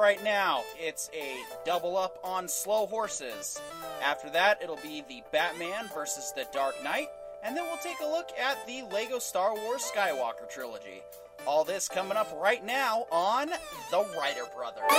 right now. It's a double up on slow horses. After that, it'll be the Batman versus the Dark Knight, and then we'll take a look at the Lego Star Wars Skywalker trilogy. All this coming up right now on The Writer Brothers.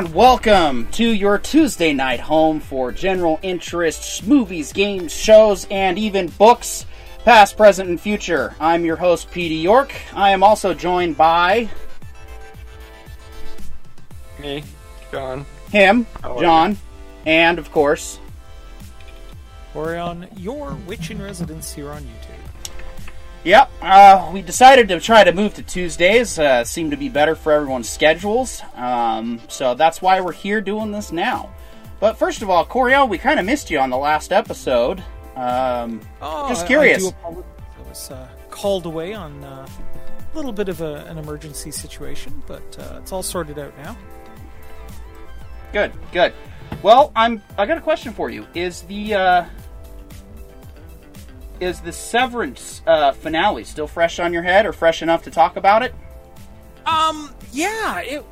And welcome to your Tuesday night home for general interests, movies, games, shows, and even books, past, present, and future. I'm your host, Petey York. I am also joined by Me, John. him, How are John, and of course, or on your Witch in Residence here on YouTube. Yep, uh, we decided to try to move to Tuesdays. Uh, seemed to be better for everyone's schedules. Um, so that's why we're here doing this now. But first of all, Coraon, we kind of missed you on the last episode. Um, Oh, Just curious. I, do. I was uh, called away on uh, a little bit of a, an emergency situation, but uh, it's all sorted out now. good, good. Well, I'm. I got a question for you. Is the uh, is the Severance uh, finale still fresh on your head, or fresh enough to talk about it? Um, yeah, it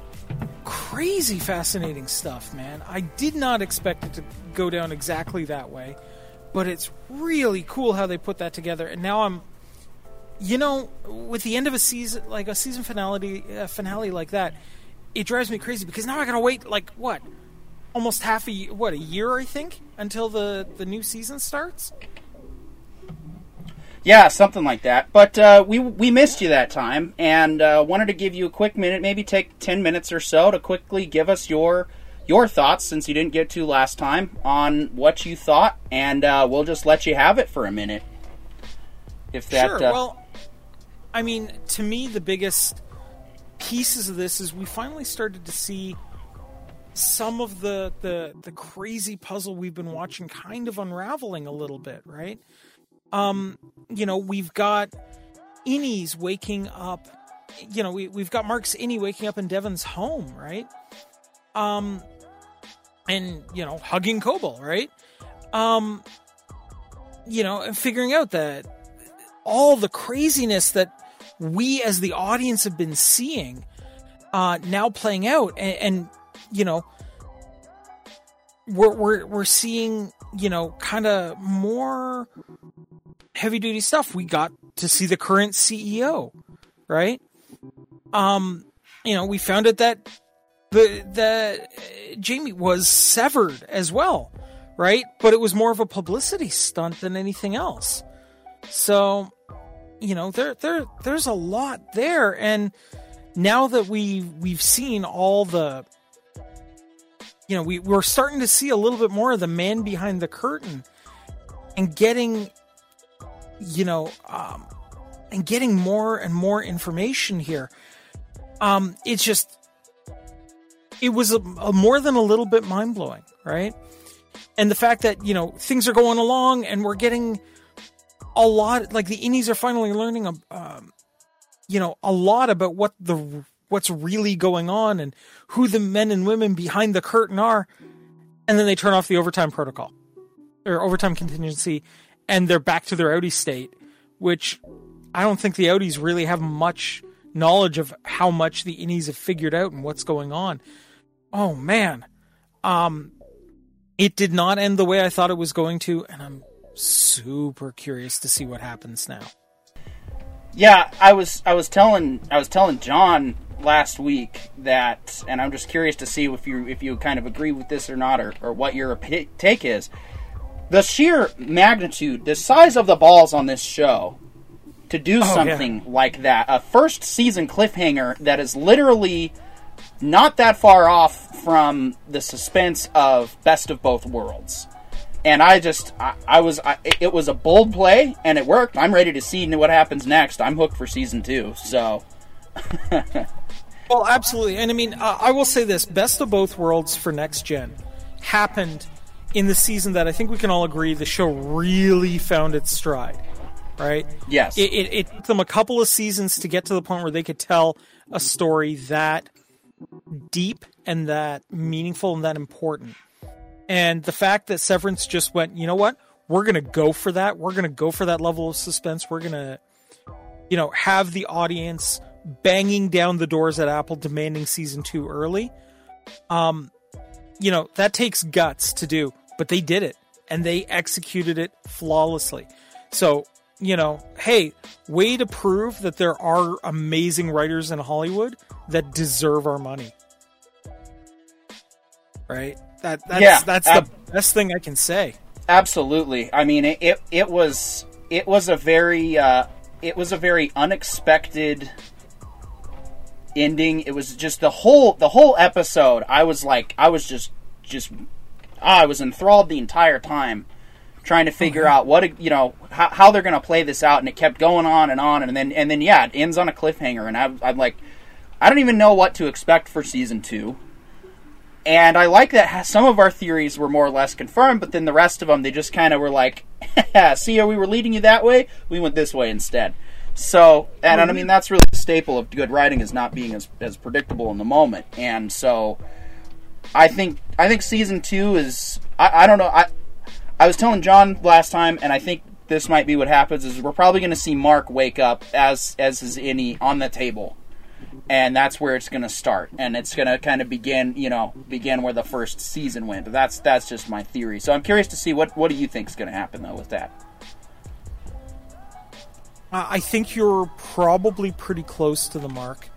crazy fascinating stuff, man. I did not expect it to go down exactly that way, but it's really cool how they put that together. And now I'm, you know, with the end of a season, like a season finale, uh, finale like that, it drives me crazy because now I gotta wait like what, almost half a what a year I think until the the new season starts. Yeah, something like that. But uh, we we missed you that time, and uh, wanted to give you a quick minute, maybe take ten minutes or so, to quickly give us your your thoughts, since you didn't get to last time, on what you thought, and uh, we'll just let you have it for a minute. If that, sure. uh, Well, I mean, to me, the biggest pieces of this is we finally started to see some of the the the crazy puzzle we've been watching kind of unraveling a little bit, right? Um, you know, we've got Innies waking up. You know, we we've got Mark's Innie waking up in Devon's home, right? Um, and you know, hugging Cobel, right? Um, you know, and figuring out that all the craziness that we as the audience have been seeing uh, now playing out, and, and you know, we're we're we're seeing you know kind of more heavy duty stuff. We got to see the current CEO, right? Um, you know, we found out that the the uh, Jamie was severed as well, right? But it was more of a publicity stunt than anything else. So, you know, there there there's a lot there, and now that we we've seen all the, you know, we we're starting to see a little bit more of the man behind the curtain, and getting, you know, um, and getting more and more information here. Um, it's just, it was a, a more than a little bit mind blowing, right? And the fact that you know things are going along, and we're getting a lot like the innies are finally learning a um, you know a lot about what the what's really going on and who the men and women behind the curtain are and then they turn off the overtime protocol or overtime contingency and they're back to their outie state which i don't think the outies really have much knowledge of how much the innies have figured out and what's going on oh man um it did not end the way i thought it was going to and i'm super curious to see what happens now. Yeah, I was I was telling I was telling John last week that, and I'm just curious to see if you if you kind of agree with this or not, or, or what your take is. The sheer magnitude, the size of the balls on this show, to do Oh, something like that, a first season cliffhanger that is literally not that far off from the suspense of Best of Both Worlds. And I just, I, I was, I, it was a bold play, and it worked. I'm ready to see what happens next. I'm hooked for season two. So, Well, absolutely. And I mean, uh, I will say this best of both worlds for next gen happened in the season that I think we can all agree the show really found its stride. Right? Yes. It, it, it took them a couple of seasons to get to the point where they could tell a story that deep and that meaningful and that important. And the fact that Severance just went, you know what? We're going to go for that. We're going to go for that level of suspense. We're going to, you know, have the audience banging down the doors at Apple demanding season two early. Um, you know, that takes guts to do, but they did it and they executed it flawlessly. So, you know, hey, way to prove that there are amazing writers in Hollywood that deserve our money. Right? That that's Yeah, that's ab- the best thing I can say. Absolutely. I mean, it, it it was it was a very uh, it was a very unexpected ending. It was just the whole the whole episode. I was like, I was just just ah, I was enthralled the entire time, trying to figure out what you know how, how they're going to play this out, and it kept going on and on, and then and then yeah, it ends on a cliffhanger, and I, I'm like, I don't even know what to expect for season two. And I like that some of our theories were more or less confirmed, but then the rest of them, they just kind of were like, see how we were leading you that way? We went this way instead. So, and I mean, that's really the staple of good writing is not being as, as predictable in the moment. And so, I think, I think season two is, I, I don't know, I, I was telling John last time, and I think this might be what happens is we're probably going to see Mark wake up as, as is any on the table. And that's where it's going to start. And it's going to kind of begin you know begin where the first season went. But that's that's just my theory. So i'm curious to see what what do you think is going to happen though with that I think you're probably pretty close to the mark.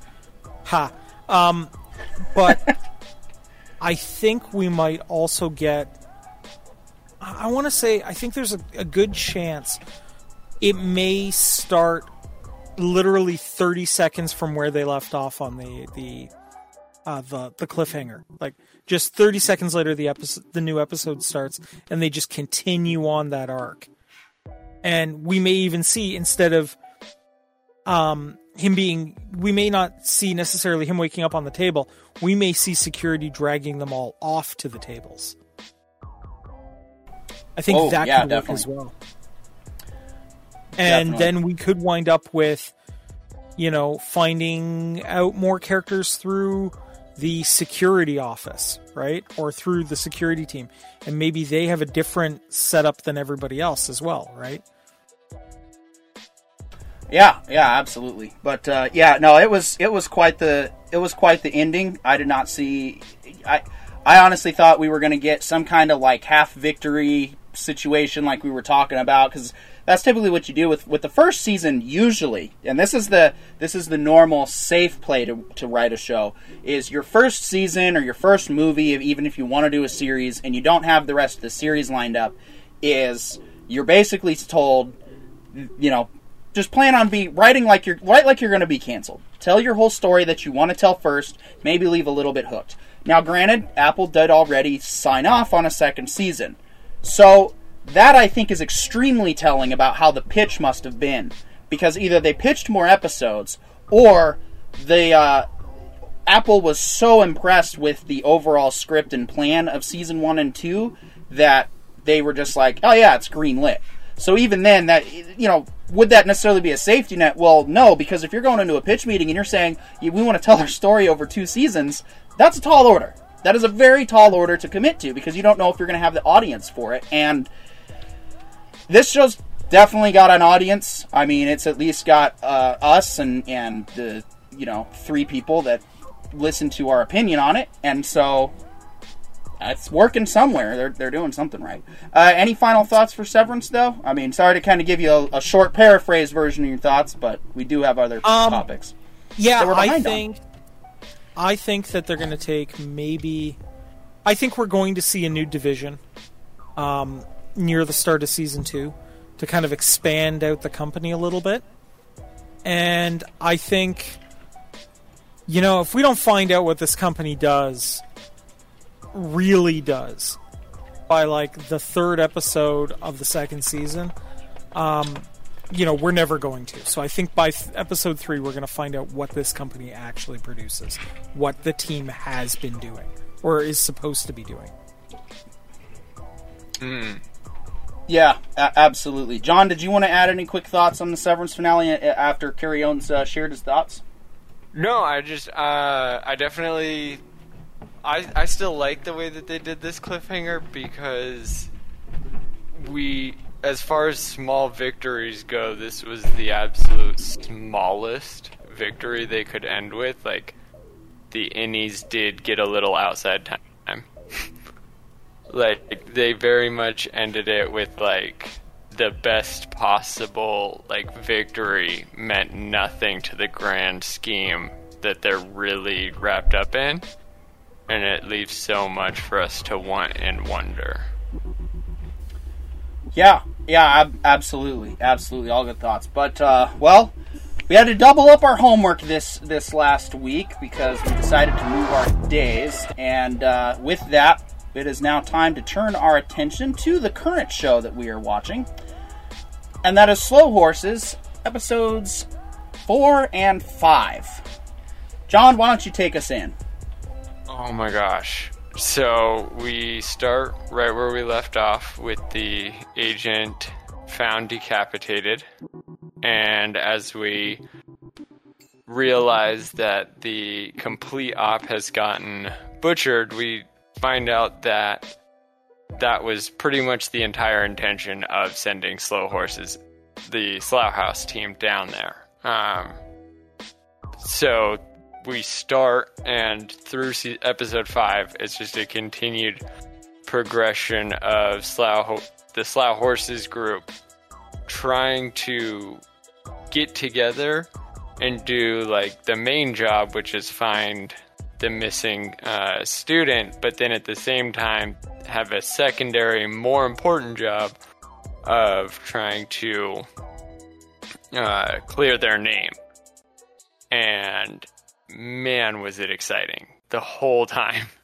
Ha. Um, but I think we might also get. I want to say, I think there's a, a good chance it may start literally 30 seconds from where they left off on the the uh, the the cliffhanger. Like just 30 seconds later, the episode, the new episode starts, and they just continue on that arc and we may even see instead of um him being we may not see necessarily him waking up on the table. We may see security dragging them all off to the tables. I think Oh, that yeah, could work as well. And Definitely. then we could wind up with you know finding out more characters through the security office right? Or through the security team. And maybe they have a different setup than everybody else as well right? Yeah yeah absolutely. But uh, yeah no it was it was quite the it was quite the ending. I did not see i i honestly thought we were going to get some kind of like half victory situation like we were talking about because that's typically what you do with with the first season usually and this is the this is the normal safe play to, to write a show is your first season or your first movie even if you want to do a series and you don't have the rest of the series lined up is you're basically told you know just plan on be writing like you're write like you're going to be canceled. Tell your whole story that you want to tell first. Maybe leave a little bit hooked. Now, granted, Apple did already sign off on a second season, so that I think is extremely telling about how the pitch must have been, because either they pitched more episodes or they uh, Apple was so impressed with the overall script and plan of season one and two that they were just like, oh yeah, it's green lit. So even then, that you know, would that necessarily be a safety net? Well, no, because if you're going into a pitch meeting and you're saying "Yeah, we want to tell our story over two seasons, that's a tall order. That is a very tall order to commit to because you don't know if you're going to have the audience for it. And this show's definitely got an audience. I mean, it's at least got uh, us and and the you know three people that listen to our opinion on it, and so it's working somewhere. They're they're doing something right. Uh, any final thoughts for Severance, though? I mean, sorry to kind of give you a, a short paraphrase version of your thoughts, but we do have other Um, topics. Yeah, I behind on. think I think that they're going to take maybe I think we're going to see a new division um, near the start of season 2 to kind of expand out the company a little bit. And I think you know, if we don't find out what this company does really does by like the third episode of the second season, um, you know, we're never going to. So I think by th- episode three, we're going to find out what this company actually produces, what the team has been doing or is supposed to be doing. Mm. Yeah, a- absolutely. John, did you want to add any quick thoughts on the Severance finale after Coraon uh, shared his thoughts? No, I just uh, I definitely I I still like the way that they did this cliffhanger because we as far as small victories go, this was the absolute smallest victory they could end with. Like the innies did get a little outside time. Like they very much ended it with like the best possible like victory meant nothing to the grand scheme that they're really wrapped up in. And it leaves so much for us to want and wonder. Yeah, yeah, ab- absolutely, absolutely, all good thoughts. But uh, well, we had to double up our homework this this last week because we decided to move our days, and uh, with that, it is now time to turn our attention to the current show that we are watching, and that is Slow Horses, episodes four and five. John, why don't you take us in? oh my gosh so we start right where we left off with the agent found decapitated and as we realize that the complete op has gotten butchered we find out that that was pretty much the entire intention of sending slow horses the slough house team down there. Um, so we start and through episode five, it's just a continued progression of Slough, the Slough Horses group trying to get together and do like the main job, which is find the missing uh, student, but then at the same time have a secondary, more important job of trying to uh, clear their name. And man, was it exciting the whole time.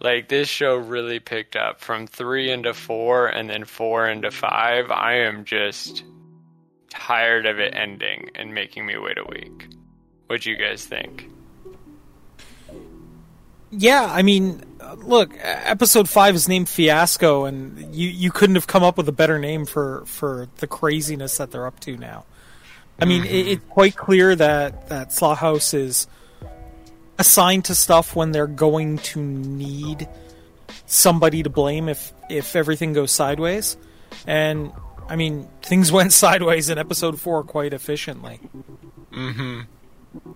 Like, this show really picked up from three into four and then four into five. I am just tired of it ending and making me wait a week. What do you guys think? Yeah, I mean, look, episode five is named Fiasco, and you you couldn't have come up with a better name for for the craziness that they're up to now. I mean, it, it's quite clear that that Slough House is assigned to stuff when they're going to need somebody to blame if if everything goes sideways, and I mean, things went sideways in episode four quite efficiently. Mm-hmm.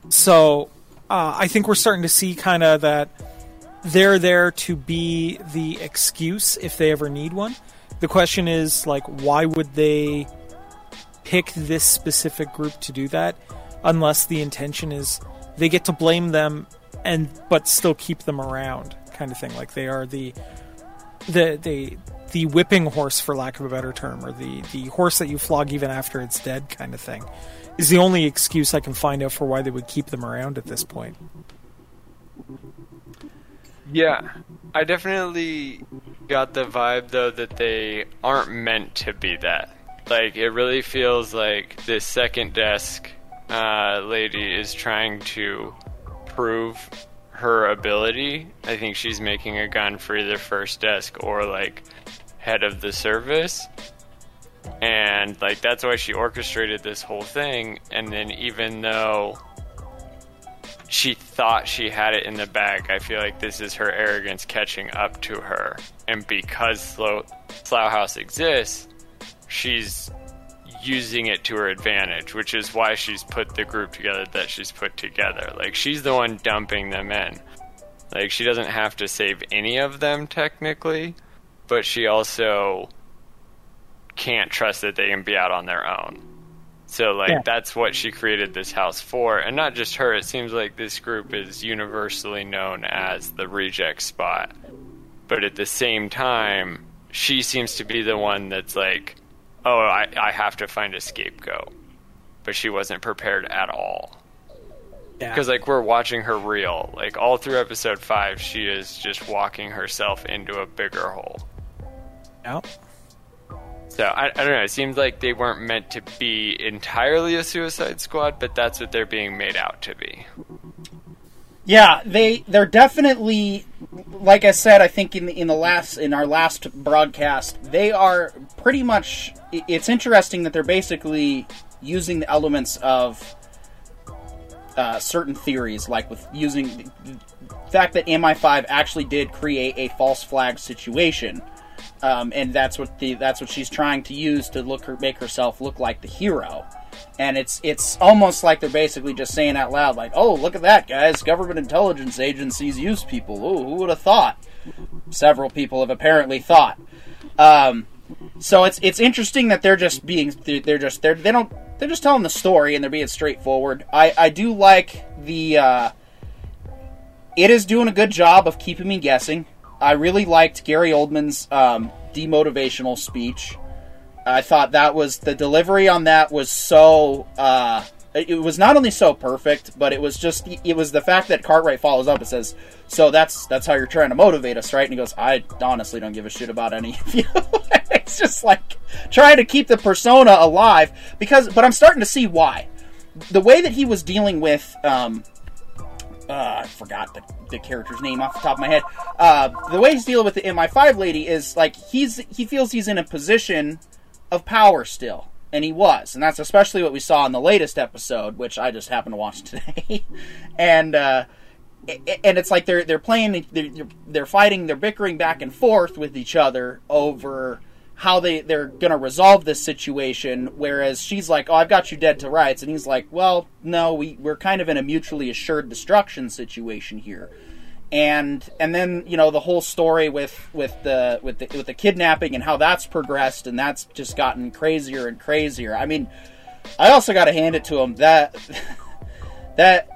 So uh, I think we're starting to see kind of that they're there to be the excuse if they ever need one. The question is like, why would they pick this specific group to do that, unless the intention is they get to blame them and but still keep them around, kind of thing. Like they are the the the the whipping horse, for lack of a better term, or the the horse that you flog even after it's dead, kind of thing, is the only excuse I can find out for why they would keep them around at this point. Yeah, I definitely got the vibe though that they aren't meant to be that. Like it really feels like this second desk uh, lady is trying to prove her ability. I think she's making a gun for either first desk or like head of the service. And like that's why she orchestrated this whole thing. And then even though she thought she had it in the bag. I feel like this is her arrogance catching up to her. And because Slough House exists, she's using it to her advantage, which is why she's put the group together that she's put together. Like, she's the one dumping them in. Like, she doesn't have to save any of them, technically, but she also can't trust that they can be out on their own. So like Yeah. that's what she created this house for, and not just her. It seems like this group is universally known as the reject spot. But at the same time, she seems to be the one that's like, "Oh, I, I have to find a scapegoat," but she wasn't prepared at all. Yeah. Because like we're watching her reel, like all through episode five, she is just walking herself into a bigger hole. Yeah. So I, I don't know. It seems like they weren't meant to be entirely a Suicide Squad, but that's what they're being made out to be. Yeah, they they're definitely like I said. I think in the, in the last in our last broadcast, they are pretty much. It's interesting that they're basically using the elements of uh, certain theories, like with using the fact that MI5 actually did create a false flag situation, um, and that's what the that's what she's trying to use to look her make herself look like the hero and it's it's almost like they're basically just saying out loud, like, "Oh, look at that, guys! Government intelligence agencies use people. Oh, who would have thought?" Several people have apparently thought. Um, so it's it's interesting that they're just being they're just they're they don't they're just telling the story and they're being straightforward. I I do like the uh, it is doing a good job of keeping me guessing. I really liked Gary Oldman's um, demotivational speech. I thought that was the delivery on that was so. Uh, it was not only so perfect, but it was just it was the fact that Cartwright follows up and says, "So that's that's how you're trying to motivate us, right?" And he goes, "I honestly don't give a shit about any of you." it's just like trying to keep the persona alive because, but I'm starting to see why. The way that he was dealing with, um, uh, I forgot the, the character's name off the top of my head. Uh, the way he's dealing with the MI5 lady is like he's he feels he's in a position of power still. And he was. And that's especially what we saw in the latest episode, which I just happened to watch today. and, uh, and it's like they're they're playing they're, they're fighting they're bickering back and forth with each other over how they they're to resolve this situation whereas she's like oh I've got you dead to rights and he's like well no we we're kind of in a mutually assured destruction situation here and and then you know the whole story with with the with the with the kidnapping and how that's progressed and that's just gotten crazier and crazier. I mean, I also got to hand it to him that that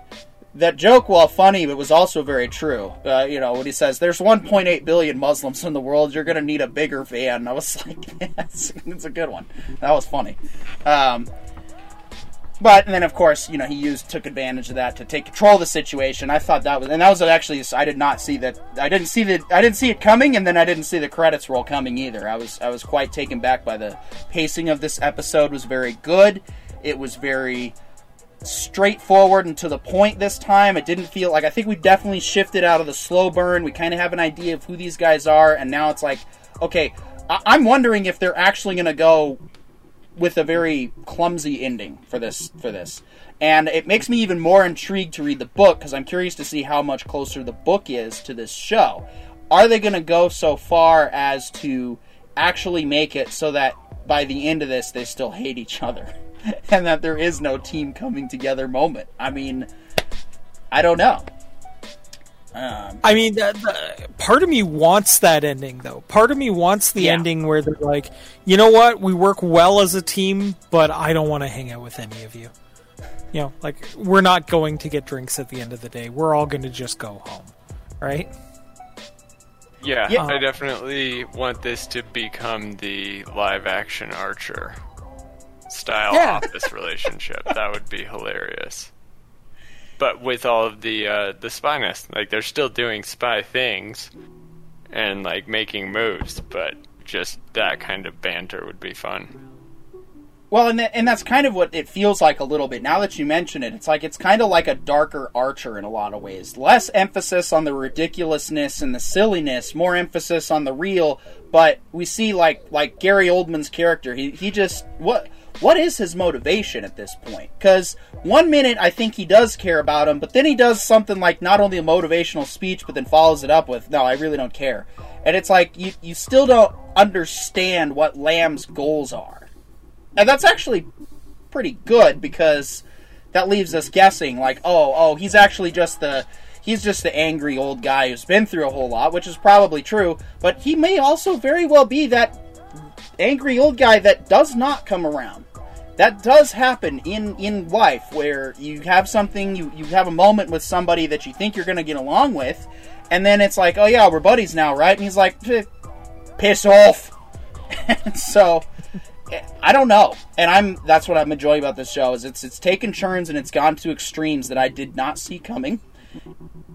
that joke, while funny, it was also very true. Uh, you know, when he says, "There's 1.8 billion Muslims in the world, you're going to need a bigger van." I was like, "That's it's a good one." That was funny. Um, but and then of course you know he used took advantage of that to take control of the situation. I thought that was and that was actually I did not see that I didn't see that I didn't see it coming and then I didn't see the credits roll coming either. I was I was quite taken back by the pacing of this episode was very good. It was very straightforward and to the point this time. It didn't feel like I think we definitely shifted out of the slow burn. We kind of have an idea of who these guys are and now it's like okay, I- I'm wondering if they're actually going to go with a very clumsy ending for this for this. And it makes me even more intrigued to read the book because I'm curious to see how much closer the book is to this show. Are they going to go so far as to actually make it so that by the end of this they still hate each other and that there is no team coming together moment? I mean, I don't know. Um, I mean, the, the, part of me wants that ending, though. Part of me wants the yeah. ending where they're like, you know what, we work well as a team, but I don't want to hang out with any of you. You know, like we're not going to get drinks at the end of the day. We're all going to just go home, right? Yeah, yeah. I definitely want this to become the live action Archer style yeah. office relationship. That would be hilarious but with all of the uh, the spyness, like they're still doing spy things and like making moves, but just that kind of banter would be fun. Well, and and that's kind of what it feels like a little bit. Now that you mention it, it's like it's kind of like a darker Archer in a lot of ways. Less emphasis on the ridiculousness and the silliness, more emphasis on the real. But we see like like Gary Oldman's character. He he just what what is his motivation at this point? Because one minute I think he does care about him, but then he does something like not only a motivational speech, but then follows it up with, no, I really don't care. And it's like, you, you still don't understand what Lamb's goals are. And that's actually pretty good because that leaves us guessing, like, oh, oh, he's actually just the. He's just the angry old guy who's been through a whole lot, which is probably true, but he may also very well be that angry old guy that does not come around that does happen in in life where you have something you you have a moment with somebody that you think you're going to get along with and then it's like oh yeah we're buddies now right? And he's like eh, piss off. So i don't know. And i'm that's what i'm enjoying about this show is it's it's taken turns and it's gone to extremes that i did not see coming.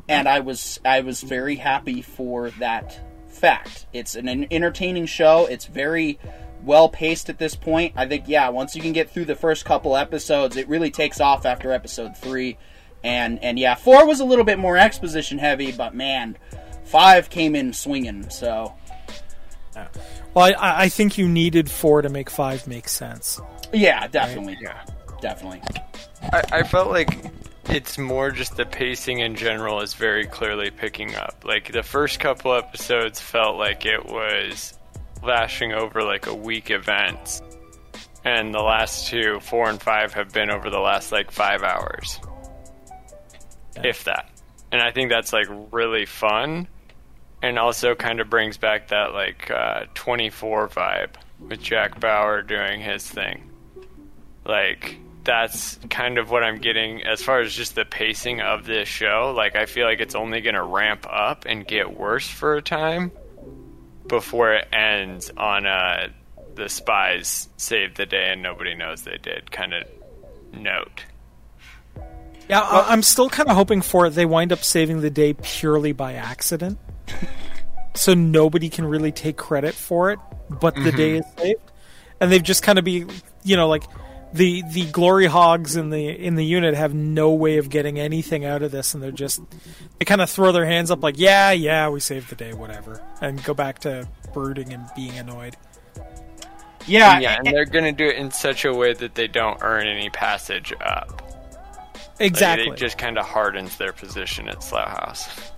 And i was i was very happy for that fact. It's an entertaining show. It's very well paced at this point. I think, yeah, once you can get through the first couple episodes, it really takes off after episode three. And and yeah, four was a little bit more exposition heavy, but man, five came in swinging. So Well, I, I think you needed four to make five make sense. yeah, definitely, Yeah. definitely. I, I felt like it's more just the pacing in general is very clearly picking up. Like the first couple episodes felt like it was lashing over like a week events. And the last two, four and five, have been over the last like five hours. If that. And I think that's like really fun. And also kind of brings back that like uh, 24 vibe with Jack Bauer doing his thing like that's kind of what I'm getting as far as just the pacing of this show. Like I feel like it's only going to ramp up and get worse for a time before it ends on uh the spies saved the day and nobody knows they did kind of note. Yeah, I, I'm still kind of hoping for they wind up saving the day purely by accident, so nobody can really take credit for it, but the day is saved, and they've just kind of be, you know, like the the glory hogs in the in the unit have no way of getting anything out of this, and they're just they kind of throw their hands up like, yeah, yeah, we saved the day, whatever, and go back to brooding and being annoyed. Yeah, yeah, and they're going to do it in such a way that they don't earn any passage up. Like, Exactly. it just kind of hardens their position at Slough House.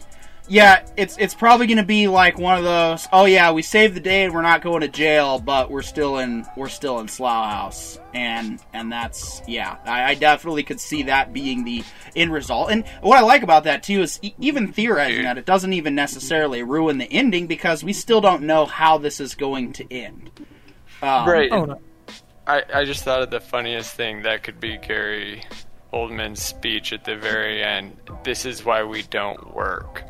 Yeah, it's it's probably going to be like one of those. Oh yeah, we saved the day and we're not going to jail, but we're still in we're still in Slough House, and and that's yeah. I, I definitely could see that being the end result. And what I like about that too is e- even theorizing that it doesn't even necessarily ruin the ending because we still don't know how this is going to end. Um, Right. oh no. I, I just thought of the funniest thing that could be Gary Oldman's speech at the very end. This is why we don't work.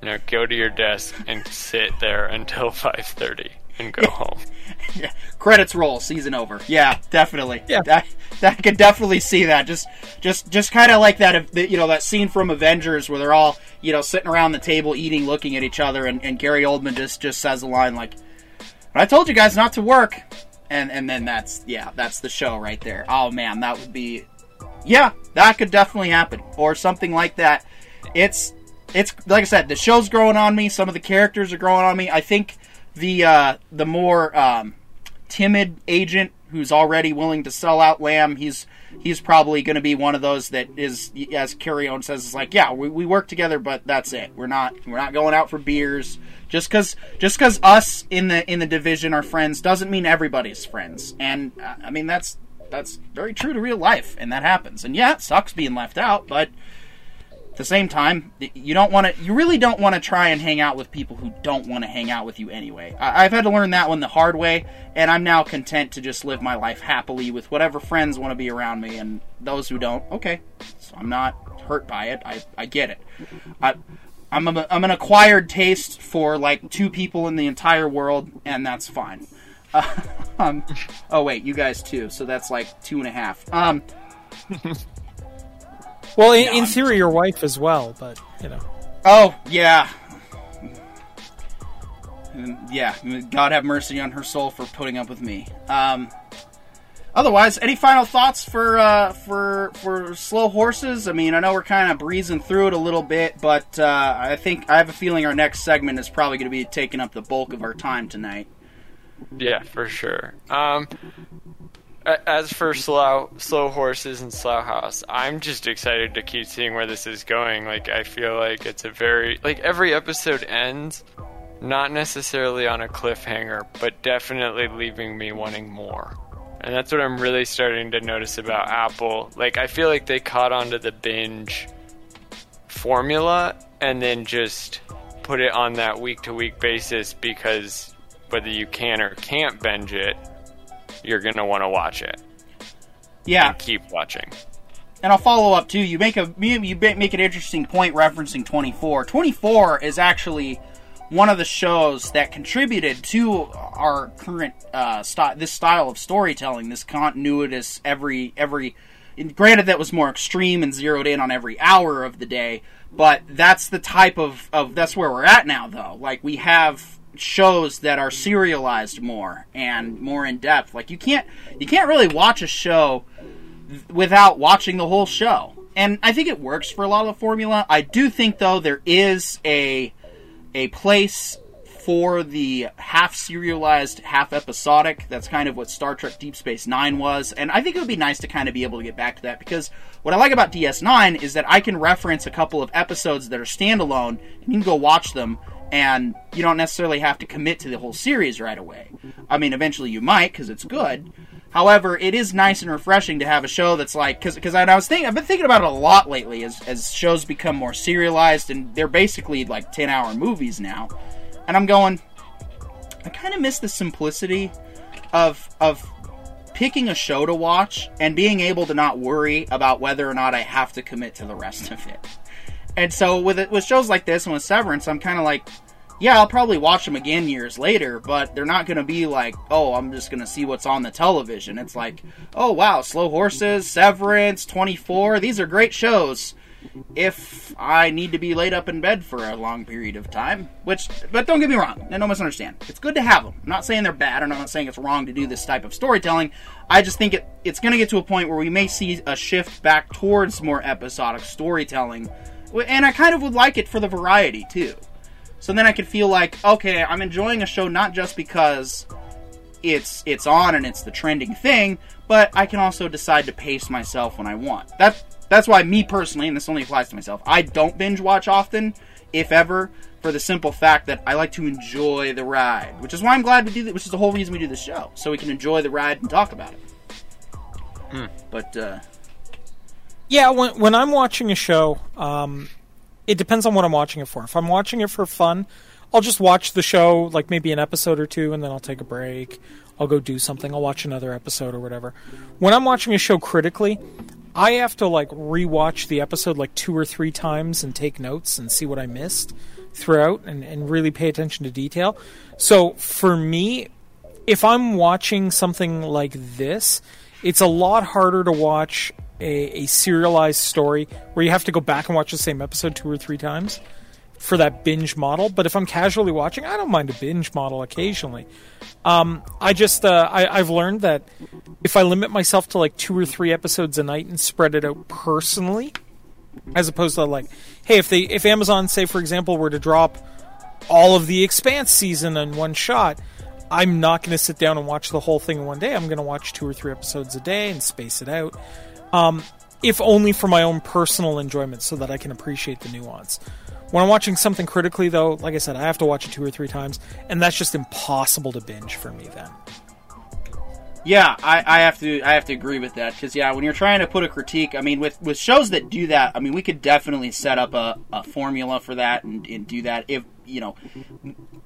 You know, go to your desk and sit there until five thirty and go home. Yeah, credits roll, season over. Yeah, definitely. Yeah. that, that I could definitely see that. Just, just, just kind of like that. You know, that scene from Avengers where they're all, you know, sitting around the table eating, looking at each other, and, and Gary Oldman just just says a line like, "I told you guys not to work," and and then that's yeah, that's the show right there. Oh man, that would be, yeah, that could definitely happen, or something like that. It's it's like I said, the show's growing on me. Some of the characters are growing on me. I think the uh, the more um, timid agent who's already willing to sell out Lamb, he's he's probably going to be one of those that is, as Coraon says, is like, yeah, we, we work together, but that's it. We're not we're not going out for beers. Just because just because us in the in the division are friends doesn't mean everybody's friends. And uh, I mean that's that's very true to real life, and that happens. And yeah, it sucks being left out, but at the same time, you don't want to. You really don't want to try and hang out with people who don't want to hang out with you anyway. I, I've had to learn that one the hard way, and I'm now content to just live my life happily with whatever friends want to be around me, and those who don't, okay. So I'm not hurt by it. I, I get it. I, I'm a, I'm an acquired taste for like two people in the entire world, and that's fine. Uh, um, oh wait, you guys too. So that's like two and a half. Um, Well, in, in theory, your wife as well, but you know. Oh, yeah. Yeah, God have mercy on her soul for putting up with me. Um, otherwise, any final thoughts for uh, for for slow horses? I mean, I know we're kind of breezing through it a little bit, but uh, I think I have a feeling our next segment is probably going to be taking up the bulk of our time tonight. Yeah, for sure. Um, a- as for slow slow horses and slow house, I'm just excited to keep seeing where this is going. Like I feel like it's a very like every episode ends not necessarily on a cliffhanger, but definitely leaving me wanting more. And that's what I'm really starting to notice about Apple. Like I feel like they caught onto the binge formula and then just put it on that week to week basis because whether you can or can't binge it, you're going to want to watch it Yeah, and keep watching. and I'll follow up too. You make a you make an interesting point referencing 24. 24 is actually one of the shows that contributed to our current uh, this style of storytelling, this continuous every every. Granted, that was more extreme and zeroed in on every hour of the day, but that's the type of, of that's where we're at now, though. Like we have shows that are serialized more and more in depth. Like you can't you can't really watch a show without watching the whole show. and I think it works for a lot of the formula. I do think though there is a a place for the half serialized, half episodic. That's kind of what Star Trek Deep Space Nine was, and I think it would be nice to kind of be able to get back to that because what I like about DS9 is that I can reference a couple of episodes that are standalone, and you can go watch them, and you don't necessarily have to commit to the whole series right away. I mean, eventually you might because it's good. However, it is nice and refreshing to have a show that's like because because I, I was thinking I've been thinking about it a lot lately as as shows become more serialized and they're basically like ten hour movies now and I'm going. I kind of miss the simplicity of of picking a show to watch and being able to not worry about whether or not I have to commit to the rest of it. And so with it, with shows like this and with Severance, I'm kind of like, yeah, I'll probably watch them again years later, but they're not going to be like, oh, I'm just going to see what's on the television. It's like, oh wow, Slow Horses, Severance, 24, these are great shows if I need to be laid up in bed for a long period of time. Which, but don't get me wrong, and don't misunderstand. It's good to have them. I'm not saying they're bad, and I'm not saying it's wrong to do this type of storytelling. I just think it, it's going to get to a point where we may see a shift back towards more episodic storytelling, and I kind of would like it for the variety too. So then I could feel like, okay, I'm enjoying a show not just because it's it's on and it's the trending thing, but I can also decide to pace myself when I want. That that's why me personally, and this only applies to myself, I don't binge watch often, if ever, for the simple fact that I like to enjoy the ride, which is why I'm glad we do that. Which is the whole reason we do this show, so we can enjoy the ride and talk about it. Hmm. But uh, yeah, when when I'm watching a show, um, it depends on what I'm watching it for. If I'm watching it for fun, I'll just watch the show, like maybe an episode or two, and then I'll take a break. I'll go do something. I'll watch another episode or whatever. When I'm watching a show critically, I have to like rewatch the episode like two or three times and take notes and see what I missed throughout and, and really pay attention to detail. So for me, if I'm watching something like this, it's a lot harder to watch a, a serialized story where you have to go back and watch the same episode two or three times for that binge model. But if I'm casually watching, I don't mind a binge model occasionally. Um, I just uh, I, I've learned that if I limit myself to like two or three episodes a night and spread it out personally, as opposed to like, hey, if they if Amazon say for example were to drop all of the Expanse season in one shot, I'm not going to sit down and watch the whole thing in one day. I'm going to watch two or three episodes a day and space it out. Um, if only for my own personal enjoyment, so that I can appreciate the nuance. When I'm watching something critically, though, like I said, I have to watch it two or three times, and that's just impossible to binge for me. Then. Yeah, I, I have to I have to agree with that because yeah, when you're trying to put a critique, I mean, with with shows that do that, I mean, we could definitely set up a, a formula for that and, and do that if you know.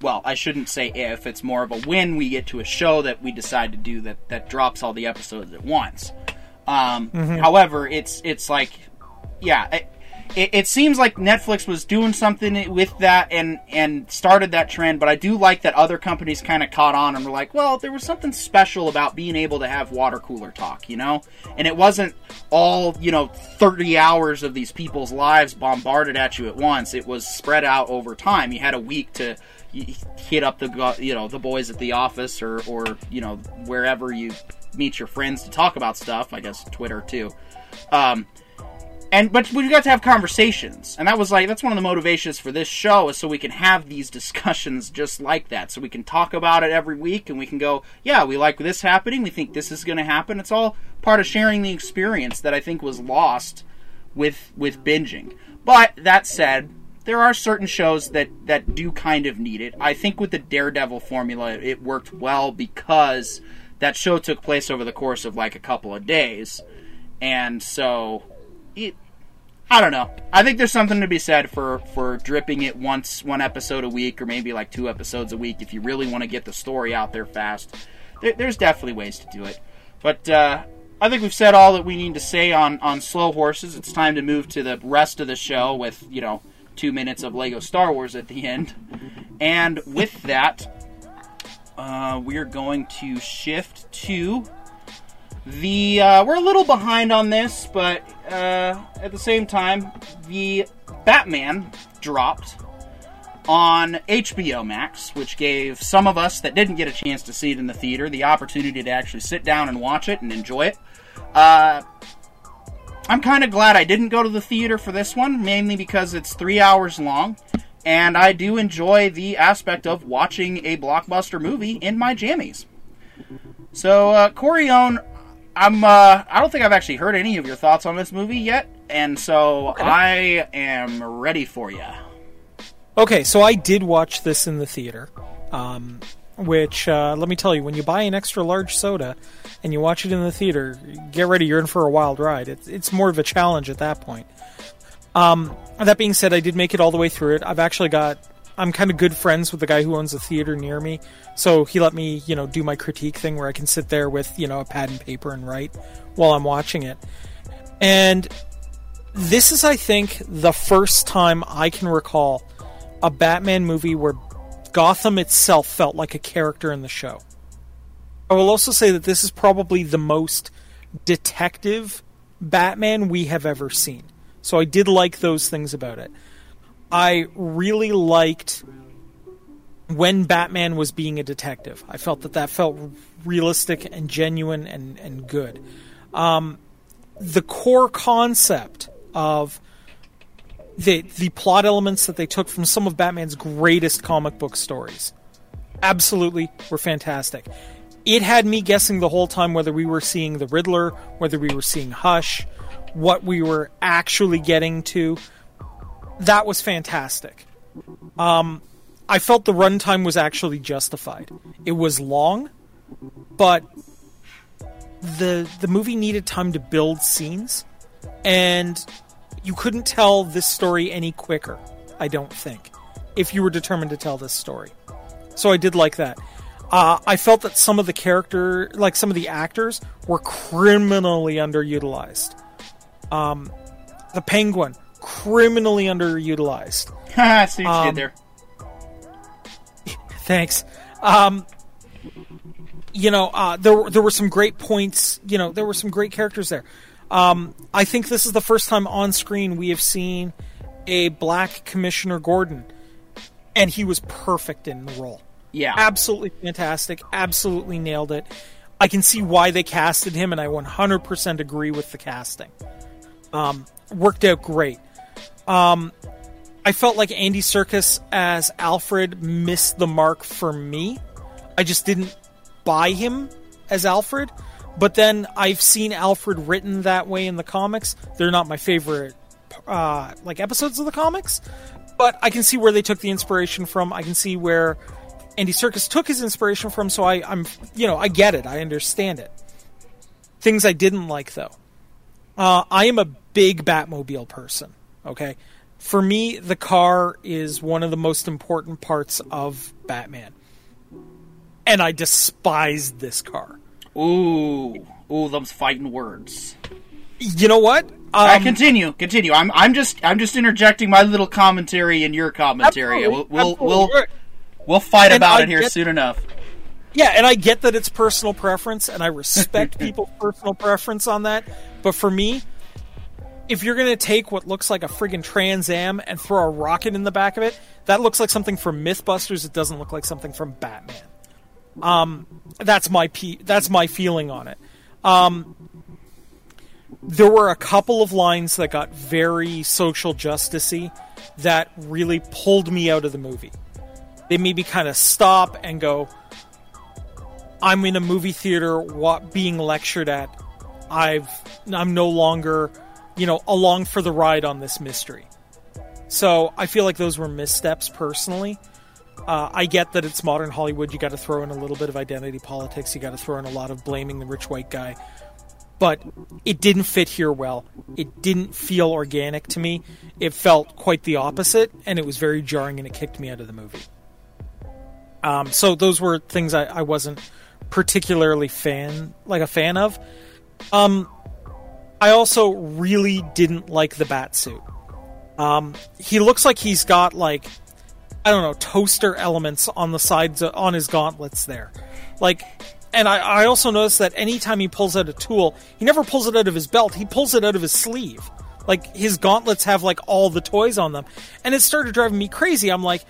Well, I shouldn't say if it's more of a when we get to a show that we decide to do that that drops all the episodes at once. Um, mm-hmm. However, it's it's like yeah, it, it, seems like Netflix was doing something with that and and started that trend. But I do like that other companies kind of caught on and were like, well, there was something special about being able to have water cooler talk, you know. And it wasn't all you know, thirty hours of these people's lives bombarded at you at once. It was spread out over time. You had a week to hit up the you know the boys at the office or or you know wherever you meet your friends to talk about stuff. I guess Twitter too. Um, and but we got to have conversations. And that was like that's one of the motivations for this show is so we can have these discussions just like that. So we can talk about it every week and we can go yeah we like this happening. We think this is going to happen. It's all part of sharing the experience that i think was lost with with binging. But that said there are certain shows that that do kind of need it. I think with the daredevil formula it worked well because that show took place over the course of like a couple of days and so it, I don't know. I think there's something to be said for for dripping it once one episode a week or maybe like two episodes a week if you really want to get the story out there fast. There, there's definitely ways to do it. But uh, I think we've said all that we need to say on on slow horses. It's time to move to the rest of the show with you know two minutes of Lego Star Wars at the end. And with that, uh, we're going to shift to the uh, we're a little behind on this, but uh, at the same time, the Batman dropped on HBO Max, which gave some of us that didn't get a chance to see it in the theater the opportunity to actually sit down and watch it and enjoy it. Uh, I'm kind of glad I didn't go to the theater for this one, mainly because it's three hours long, and I do enjoy the aspect of watching a blockbuster movie in my jammies. So, uh, Coraon, I'm uh, I don't think I've actually heard any of your thoughts on this movie yet, and so I am ready for you. Okay, so I did watch this in the theater, um, which uh, let me tell you, when you buy an extra large soda and you watch it in the theater, get ready, you're in for a wild ride. It's it's more of a challenge at that point. Um, that being said, I did make it all the way through it. I've actually got I'm kind of good friends with the guy who owns a theater near me, so he let me, you know, do my critique thing where I can sit there with, you know, a pad and paper and write while I'm watching it. And this is, I think, the first time I can recall a Batman movie where Gotham itself felt like a character in the show. I will also say that this is probably the most detective Batman we have ever seen. So I did like those things about it. I really liked when Batman was being a detective. I felt that that felt realistic and genuine and, and good. Um, the core concept of the the plot elements that they took from some of Batman's greatest comic book stories absolutely were fantastic. It had me guessing the whole time whether we were seeing the Riddler, whether we were seeing Hush, what we were actually getting to. That was fantastic. Um, I felt the runtime was actually justified. It was long, but the the movie needed time to build scenes, and you couldn't tell this story any quicker. I don't think, if you were determined to tell this story. So I did like that. Uh, I felt that some of the character, like some of the actors, were criminally underutilized. Um, the Penguin, criminally underutilized. I see what you Um, did there. Thanks. Um, you know, uh, there were- there were some great points. You know, there were some great characters there. Um, I think this is the first time on screen we have seen a black Commissioner Gordon, and he was perfect in the role. Yeah. Absolutely fantastic. Absolutely nailed it. I can see why they casted him, and I 100% agree with the casting. Um, worked out great. Um, I felt like Andy Serkis as Alfred missed the mark for me. I just didn't buy him as Alfred. But then I've seen Alfred written that way in the comics. They're not my favorite uh, like episodes of the comics, but I can see where they took the inspiration from. I can see where Andy Serkis took his inspiration from. So I, I'm you know I get it. I understand it. Things I didn't like though. Uh, I am a big Batmobile person. Okay, for me, the car is one of the most important parts of Batman, and I despised this car. Ooh, ooh, those fighting words. You know what? Um, continue, continue. I'm, I'm just, I'm just interjecting my little commentary in your commentary. We'll, we'll, we'll, we'll fight And about I it here soon enough. Yeah, and I get that it's personal preference, and I respect people's personal preference on that. But for me, if you're going to take what looks like a friggin' Trans Am and throw a rocket in the back of it, that looks like something from MythBusters. It doesn't look like something from Batman. Um, that's my pe- that's my feeling on it. Um, there were a couple of lines that got very social justicey that really pulled me out of the movie. They made me kind of stop and go, I'm in a movie theater what being lectured at. I've I'm no longer, you know, along for the ride on this mystery. So I feel like those were missteps personally. Uh, I get that it's modern Hollywood. You got to throw in a little bit of identity politics. You got to throw in a lot of blaming the rich white guy. But it didn't fit here well. It didn't feel organic to me. It felt quite the opposite, and it was very jarring, and it kicked me out of the movie. Um, so those were things I, I wasn't particularly fan like a fan of. Um, I also really didn't like the bat suit. Um, he looks like he's got like I don't know toaster elements on the sides of, on his gauntlets there, like. And I, I also noticed that anytime he pulls out a tool, he never pulls it out of his belt. He pulls it out of his sleeve. Like his gauntlets have like all the toys on them, and it started driving me crazy. I'm like,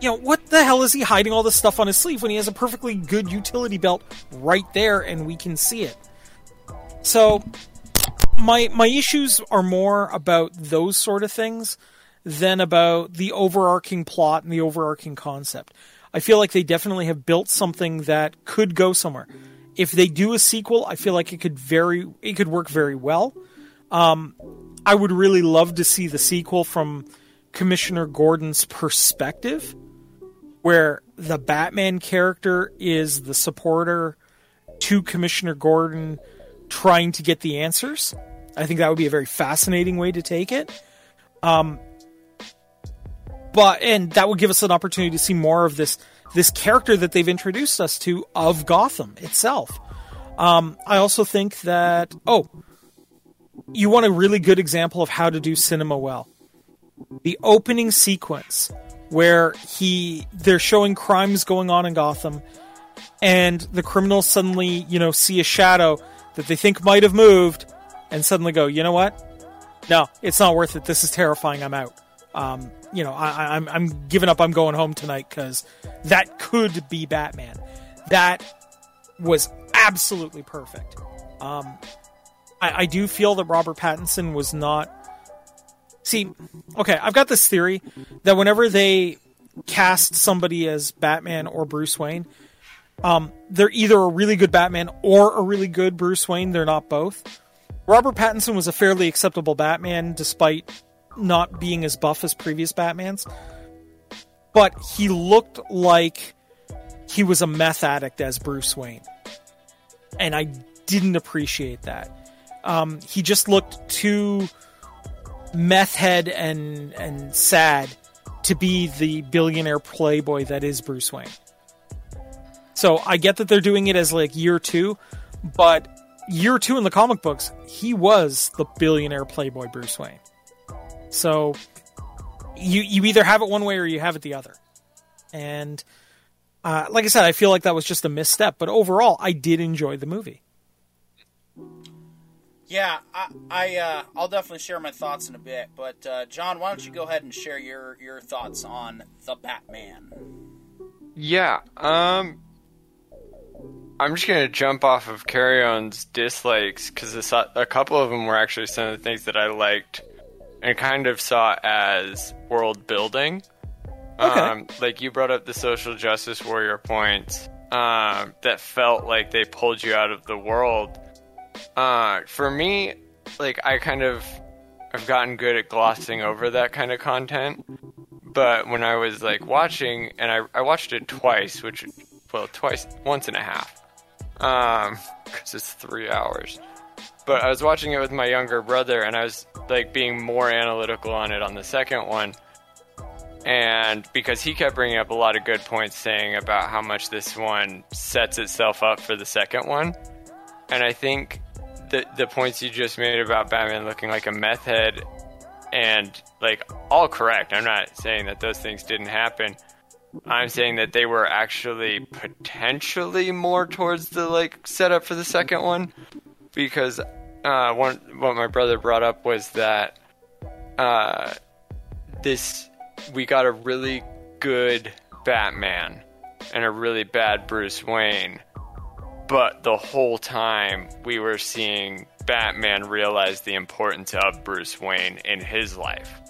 you know, what the hell is he hiding all this stuff on his sleeve when he has a perfectly good utility belt right there and we can see it? So, my my issues are more about those sort of things than about the overarching plot and the overarching concept. I feel like they definitely have built something that could go somewhere. If they do a sequel, I feel like it could very it could work very well. Um, I would really love to see the sequel from Commissioner Gordon's perspective, where the Batman character is the supporter to Commissioner Gordon trying to get the answers. I think that would be a very fascinating way to take it. Um, but and that would give us an opportunity to see more of this this character that they've introduced us to of Gotham itself. Um, I also think that oh, you want a really good example of how to do cinema well. The opening sequence where he they're showing crimes going on in Gotham and the criminals suddenly, you know, see a shadow that they think might have moved and suddenly go, "You know what? No, it's not worth it. This is terrifying. I'm out." Um, you know, I, I'm I'm giving up. I'm going home tonight because that could be Batman. That was absolutely perfect. Um, I, I do feel that Robert Pattinson was not. See, okay, I've got this theory that whenever they cast somebody as Batman or Bruce Wayne, um, they're either a really good Batman or a really good Bruce Wayne. They're not both. Robert Pattinson was a fairly acceptable Batman despite not being as buff as previous Batmans. But he looked like he was a meth addict as Bruce Wayne. And I didn't appreciate that. Um, he just looked too meth head and and sad to be the billionaire playboy that is Bruce Wayne. So I get that they're doing it as like year two, but year two in the comic books, he was the billionaire playboy Bruce Wayne. So you you either have it one way or you have it the other. And uh, like I said, I feel like that was just a misstep, but overall, I did enjoy the movie. Yeah, I, I uh, I'll definitely share my thoughts in a bit. But uh, John, why don't you go ahead and share your your thoughts on the Batman? Yeah, um, I'm just gonna jump off of Coraon's dislikes because a couple of them were actually some of the things that I liked and kind of saw as world building. Okay. Um, like you brought up the social justice warrior points uh, that felt like they pulled you out of the world uh, for me, like I kind of I've gotten good at glossing over that kind of content. But when I was like watching, and I, I watched it twice, which well twice, once and a half, um, because it's three hours. But I was watching it with my younger brother, and I was like being more analytical on it on the second one. And because he kept bringing up a lot of good points, saying about how much this one sets itself up for the second one. And I think the the points you just made about Batman looking like a meth head and like all correct. I'm not saying that those things didn't happen. I'm saying that they were actually potentially more towards the like setup for the second one because uh, one what my brother brought up was that uh, this we got a really good Batman and a really bad Bruce Wayne but the whole time we were seeing Batman realize the importance of Bruce Wayne in his life.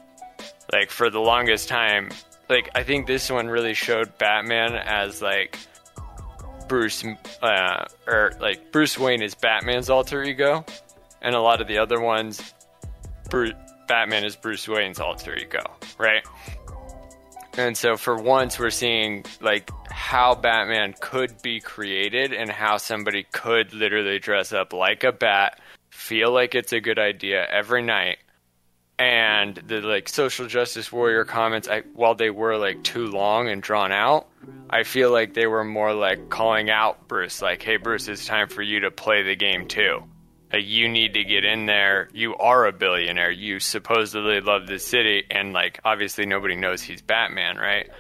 Like for the longest time, like I think this one really showed Batman as like Bruce uh, or like Bruce Wayne is Batman's alter ego, and a lot of the other ones, Bruce, Batman is Bruce Wayne's alter ego, right? And so for once, we're seeing like how Batman could be created and how somebody could literally dress up like a bat, feel like it's a good idea every night. And the like social justice warrior comments, I, while they were like too long and drawn out, I feel like they were more like calling out Bruce, like, "Hey, Bruce, it's time for you to play the game too." Like, you need to get in there. You are a billionaire. You supposedly love the city, and like obviously nobody knows he's Batman, right?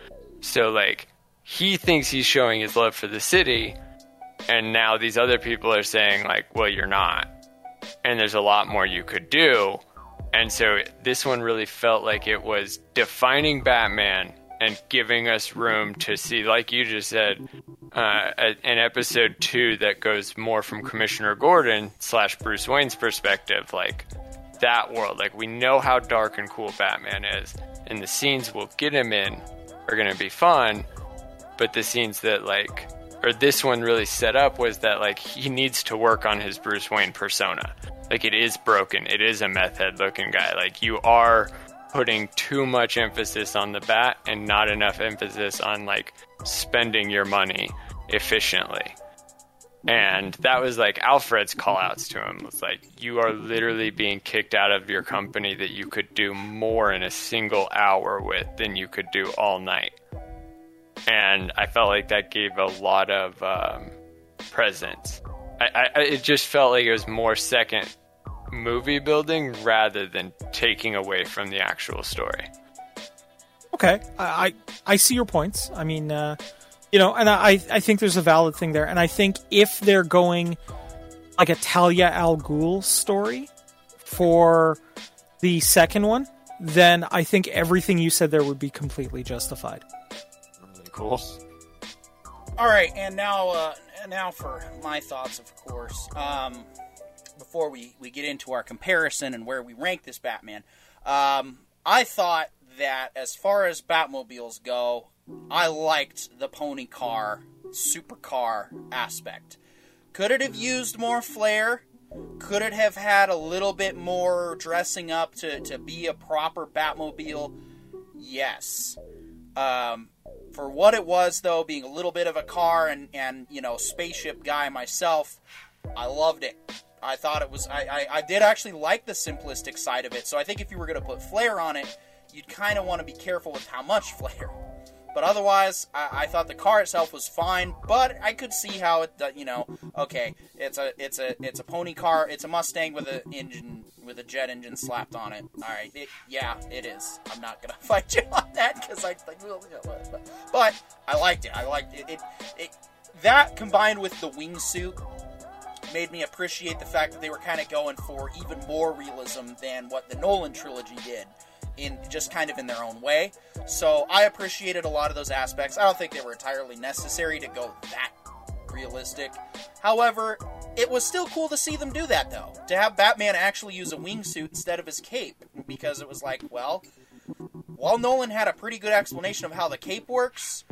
So like he thinks he's showing his love for the city, and now these other people are saying like, well, you're not, and there's a lot more you could do. And so this one really felt like it was defining Batman and giving us room to see, like you just said, uh, in episode two that goes more from Commissioner Gordon slash Bruce Wayne's perspective, like that world. Like we know how dark and cool Batman is, and the scenes we'll get him in are going to be fun. But the scenes that like, or this one really set up was that like he needs to work on his Bruce Wayne persona. Like it is broken. It is a meth head looking guy. Like you are putting too much emphasis on the bat and not enough emphasis on like spending your money efficiently. And that was like Alfred's call outs to him. It's like, you are literally being kicked out of your company that you could do more in a single hour with than you could do all night. And I felt like that gave a lot of um, presence. I, I, it just felt like it was more second movie building rather than taking away from the actual story. Okay, I I, I see your points. I mean, uh, you know, and I I think there's a valid thing there, and I think if they're going like a Talia al Ghul story for the second one, then I think everything you said there would be completely justified. Cool. All right, and now uh, now for my thoughts, of course. Um, before we, we get into our comparison and where we rank this Batman, um, I thought that as far as Batmobiles go, I liked the pony car, supercar aspect. Could it have used more flair? Could it have had a little bit more dressing up to, to be a proper Batmobile? Yes. Um, for what it was, though, being a little bit of a car and, and you know, spaceship guy myself, I loved it. I thought it was, I, I, I did actually like the simplistic side of it. So I think if you were going to put flair on it, you'd kind of want to be careful with how much flair. But otherwise, I, I, thought the car itself was fine. But I could see how it, you know, okay, it's a it's a it's a pony car, it's a Mustang with an engine with a jet engine slapped on it. All right, it, yeah, it is. I'm not gonna fight you on that because I like, but I liked it. I liked it. It, it that combined with the wingsuit made me appreciate the fact that they were kind of going for even more realism than what the Nolan trilogy did in just kind of in their own way. So I appreciated a lot of those aspects. I don't think they were entirely necessary to go that realistic. However, it was still cool to see them do that though. To have Batman actually use a wingsuit instead of his cape because it was like, well, while Nolan had a pretty good explanation of how the cape works,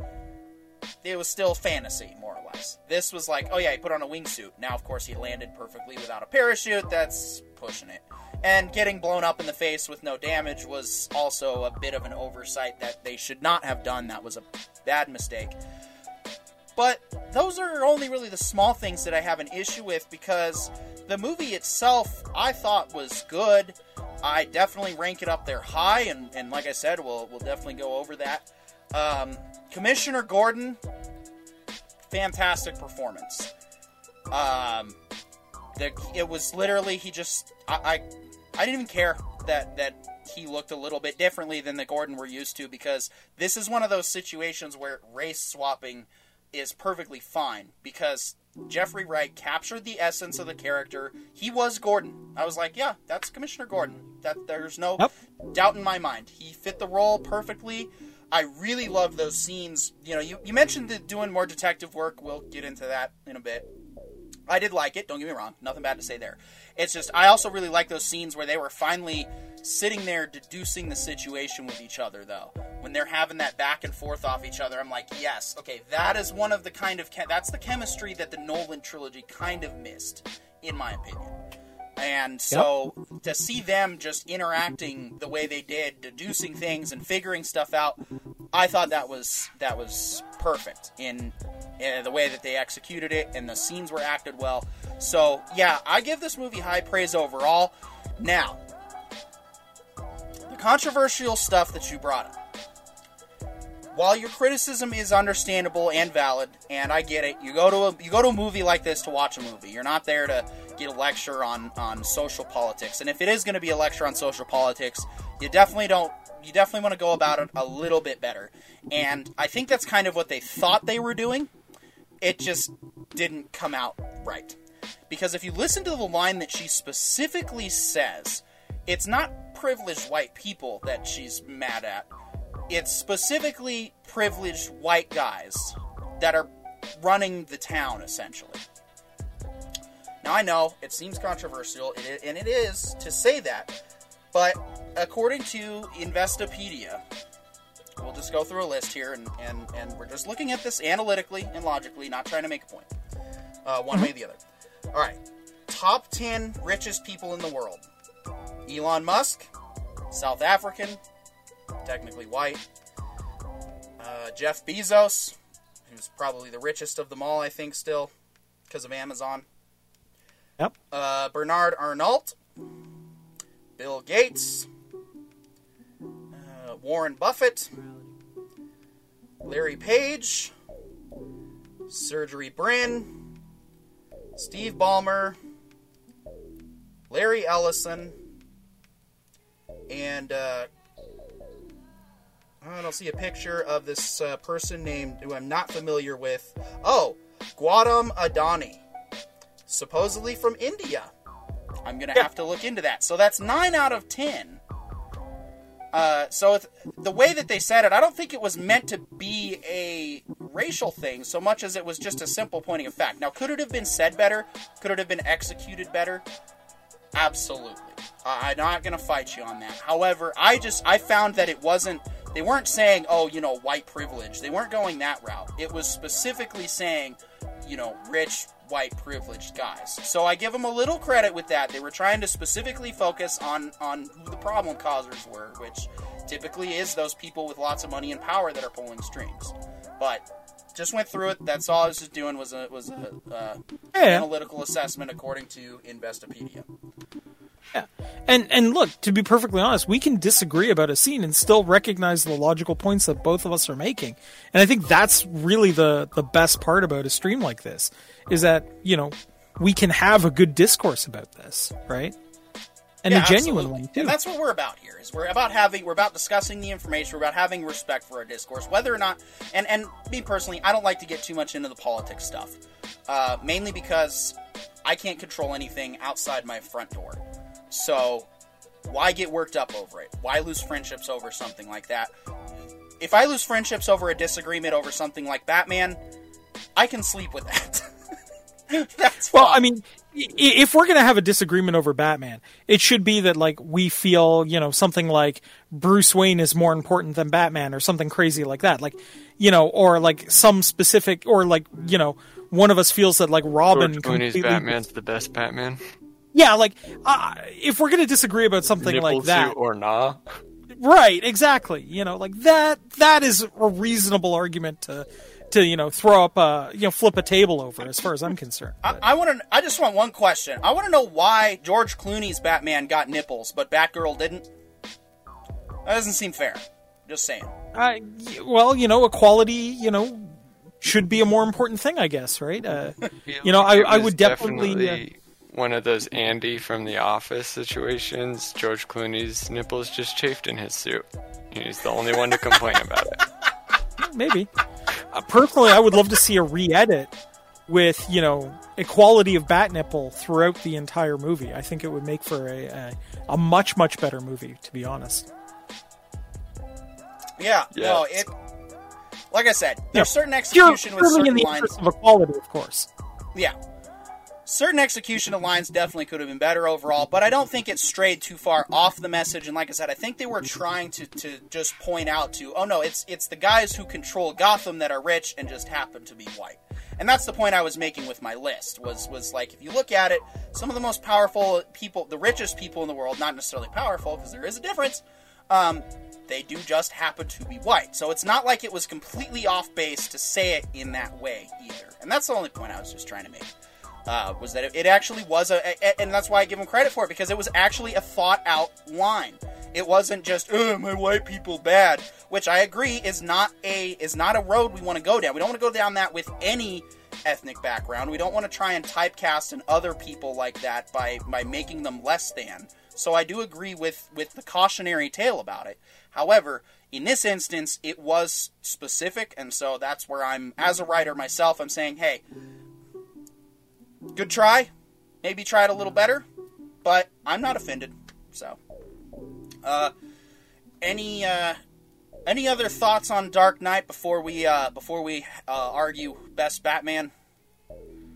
it was still fantasy, more or less. This was like, oh yeah, he put on a wingsuit. Now, of course, he landed perfectly without a parachute. That's pushing it. And getting blown up in the face with no damage was also a bit of an oversight that they should not have done. That was a bad mistake. But those are only really the small things that I have an issue with because the movie itself I thought was good. I definitely rank it up there high, and, and like I said, we'll, we'll definitely go over that. Um, Commissioner Gordon, fantastic performance. Um, the, it was literally he just I, I I didn't even care that that he looked a little bit differently than the Gordon we're used to because this is one of those situations where race swapping is perfectly fine because Jeffrey Wright captured the essence of the character. He was Gordon. I was like, yeah, that's Commissioner Gordon. That there's no yep. doubt in my mind. He fit the role perfectly. I really love those scenes. You know, you, you mentioned the doing more detective work. We'll get into that in a bit. I did like it. Don't get me wrong. Nothing bad to say there. It's just I also really like those scenes where they were finally sitting there deducing the situation with each other, though. When they're having that back and forth off each other, I'm like, yes, okay, that is one of the kind of that's the chemistry that the Nolan trilogy kind of missed, in my opinion. And so yep. to see them just interacting the way they did, deducing things and figuring stuff out, I thought that was that was perfect in, in the way that they executed it, and the scenes were acted well. So yeah, I give this movie high praise overall. Now, the controversial stuff that you brought up. While your criticism is understandable and valid, and I get it, you go to a you go to a movie like this to watch a movie. You're not there to get a lecture on on social politics. And if it is going to be a lecture on social politics, you definitely don't you definitely want to go about it a little bit better. And I think that's kind of what they thought they were doing. It just didn't come out right. Because if you listen to the line that she specifically says, it's not privileged white people that she's mad at. It's specifically privileged white guys that are running the town essentially. Now I know it seems controversial, and it is to say that, but according to Investopedia, we'll just go through a list here, and, and, and we're just looking at this analytically and logically, not trying to make a point, uh, one way or the other. All right, top 10 richest people in the world Elon Musk, South African, technically white, uh, Jeff Bezos, who's probably the richest of them all, I think, still, because of Amazon. Yep. Uh, Bernard Arnault, Bill Gates, uh, Warren Buffett, Larry Page, Sergey Brin, Steve Ballmer, Larry Ellison, and uh, I don't see a picture of this uh, person named who I'm not familiar with. Oh, Gautam Adani, supposedly from India. I'm gonna have to look into that. So that's nine out of ten. Uh, so the way that they said it, I don't think it was meant to be a racial thing so much as it was just a simple pointing of fact. Now, could it have been said better? Could it have been executed better? Absolutely. Uh, I'm not going to fight you on that. However, I just I found that it wasn't. They weren't saying, "Oh, you know, white privilege." They weren't going that route. It was specifically saying, you know, rich white privileged guys. So I give them a little credit with that. They were trying to specifically focus on on who the problem causers were, which typically is those people with lots of money and power that are pulling strings. But just went through it. That's all I was just doing was a was a uh, Yeah. analytical assessment according to Investopedia. Yeah. And and look, to be perfectly honest, we can disagree about a scene and still recognize the logical points that both of us are making. And I think that's really the the best part about a stream like this is that, you know, we can have a good discourse about this, right? And Yeah, a genuine absolutely. one too. And that's what we're about here. Is we're about having we're about discussing the information. We're about having respect for our discourse, whether or not. And and me personally, I don't like to get too much into the politics stuff, uh, mainly because I can't control anything outside my front door. So why get worked up over it? Why lose friendships over something like that? If I lose friendships over a disagreement over something like Batman, I can sleep with that. That's Well, fine. I mean, if we're going to have a disagreement over Batman, it should be that like we feel, you know, something like Bruce Wayne is more important than Batman or something crazy like that. Like, you know, or like some specific or like, you know, one of us feels that like Robin George Clooney's completely Batman's the best Batman. Yeah, like uh, if we're going to disagree about something Nipple like that. or nah. Right, exactly. You know, like that that is a reasonable argument to to, you know, throw up a, you know, flip a table over as far as I'm concerned. I, I want to. I just want one question. I want to know why George Clooney's Batman got nipples, but Batgirl didn't. That doesn't seem fair. Just saying. Uh, well, you know, equality, you know, should be a more important thing, I guess, right? Uh, you know, I, I would definitely. uh, definitely one of those Andy from The Office situations. George Clooney's nipples just chafed in his suit. He's the only one to complain about it. maybe. Uh, personally, I would love to see a re-edit with you know equality of bat nipple throughout the entire movie. I think it would make for a a, a much much better movie, to be honest. Yeah. Yeah. No. It. Like I said, Yeah. there's certain Pure- execution with purely in certain the lines. interest of equality, of course. Yeah. Certain execution of lines definitely could have been better overall, but I don't think it strayed too far off the message. And like I said, I think they were trying to, to just point out to, oh no, it's it's the guys who control Gotham that are rich and just happen to be white. And that's the point I was making with my list. Was was like if you look at it, some of the most powerful people, the richest people in the world, not necessarily powerful because there is a difference. Um, they do just happen to be white. So it's not like it was completely off base to say it in that way either. And that's the only point I was just trying to make. Uh, was that it, actually was a, a- and that's why I give him credit for it because it was actually a thought out line. It wasn't just oh my white people bad, which I agree is not a is not a road we want to go down. We don't want to go down that with any ethnic background. We don't want to try and typecast and other people like that by by making them less than. So I do agree with with the cautionary tale about it. However, in this instance, it was specific, and so that's where I'm as a writer myself. I'm saying, hey, good try. Maybe try it a little better, but I'm not offended. So, uh, any uh, Any other thoughts on Dark Knight before we uh, before we uh, argue best Batman?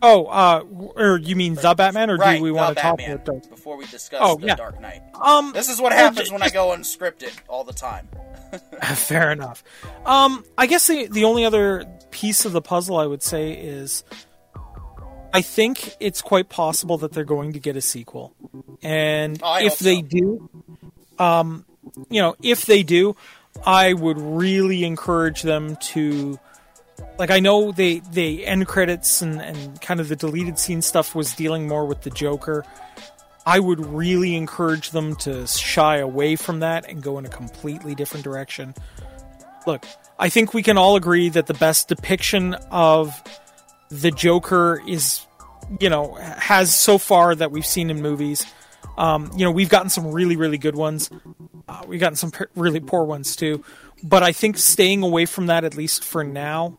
Oh, uh, or you mean the Batman, or right, do we want to talk about Dark? before we discuss Oh, the yeah. Dark Knight? Um, This is what happens when I go unscripted all the time. Fair enough. Um, I guess the the only other piece of the puzzle I would say is, I think it's quite possible that they're going to get a sequel, and Oh, if they so. do, um, you know, if they do, I would really encourage them to. Like I know they they end credits and, and kind of the deleted scene stuff was dealing more with the Joker. I would really encourage them to shy away from that and go in a completely different direction. Look, I think we can all agree that the best depiction of the Joker is, you know, has so far that we've seen in movies. Um, you know, we've gotten some really, really good ones. Uh, we've gotten some really poor ones too. But I think staying away from that, at least for now,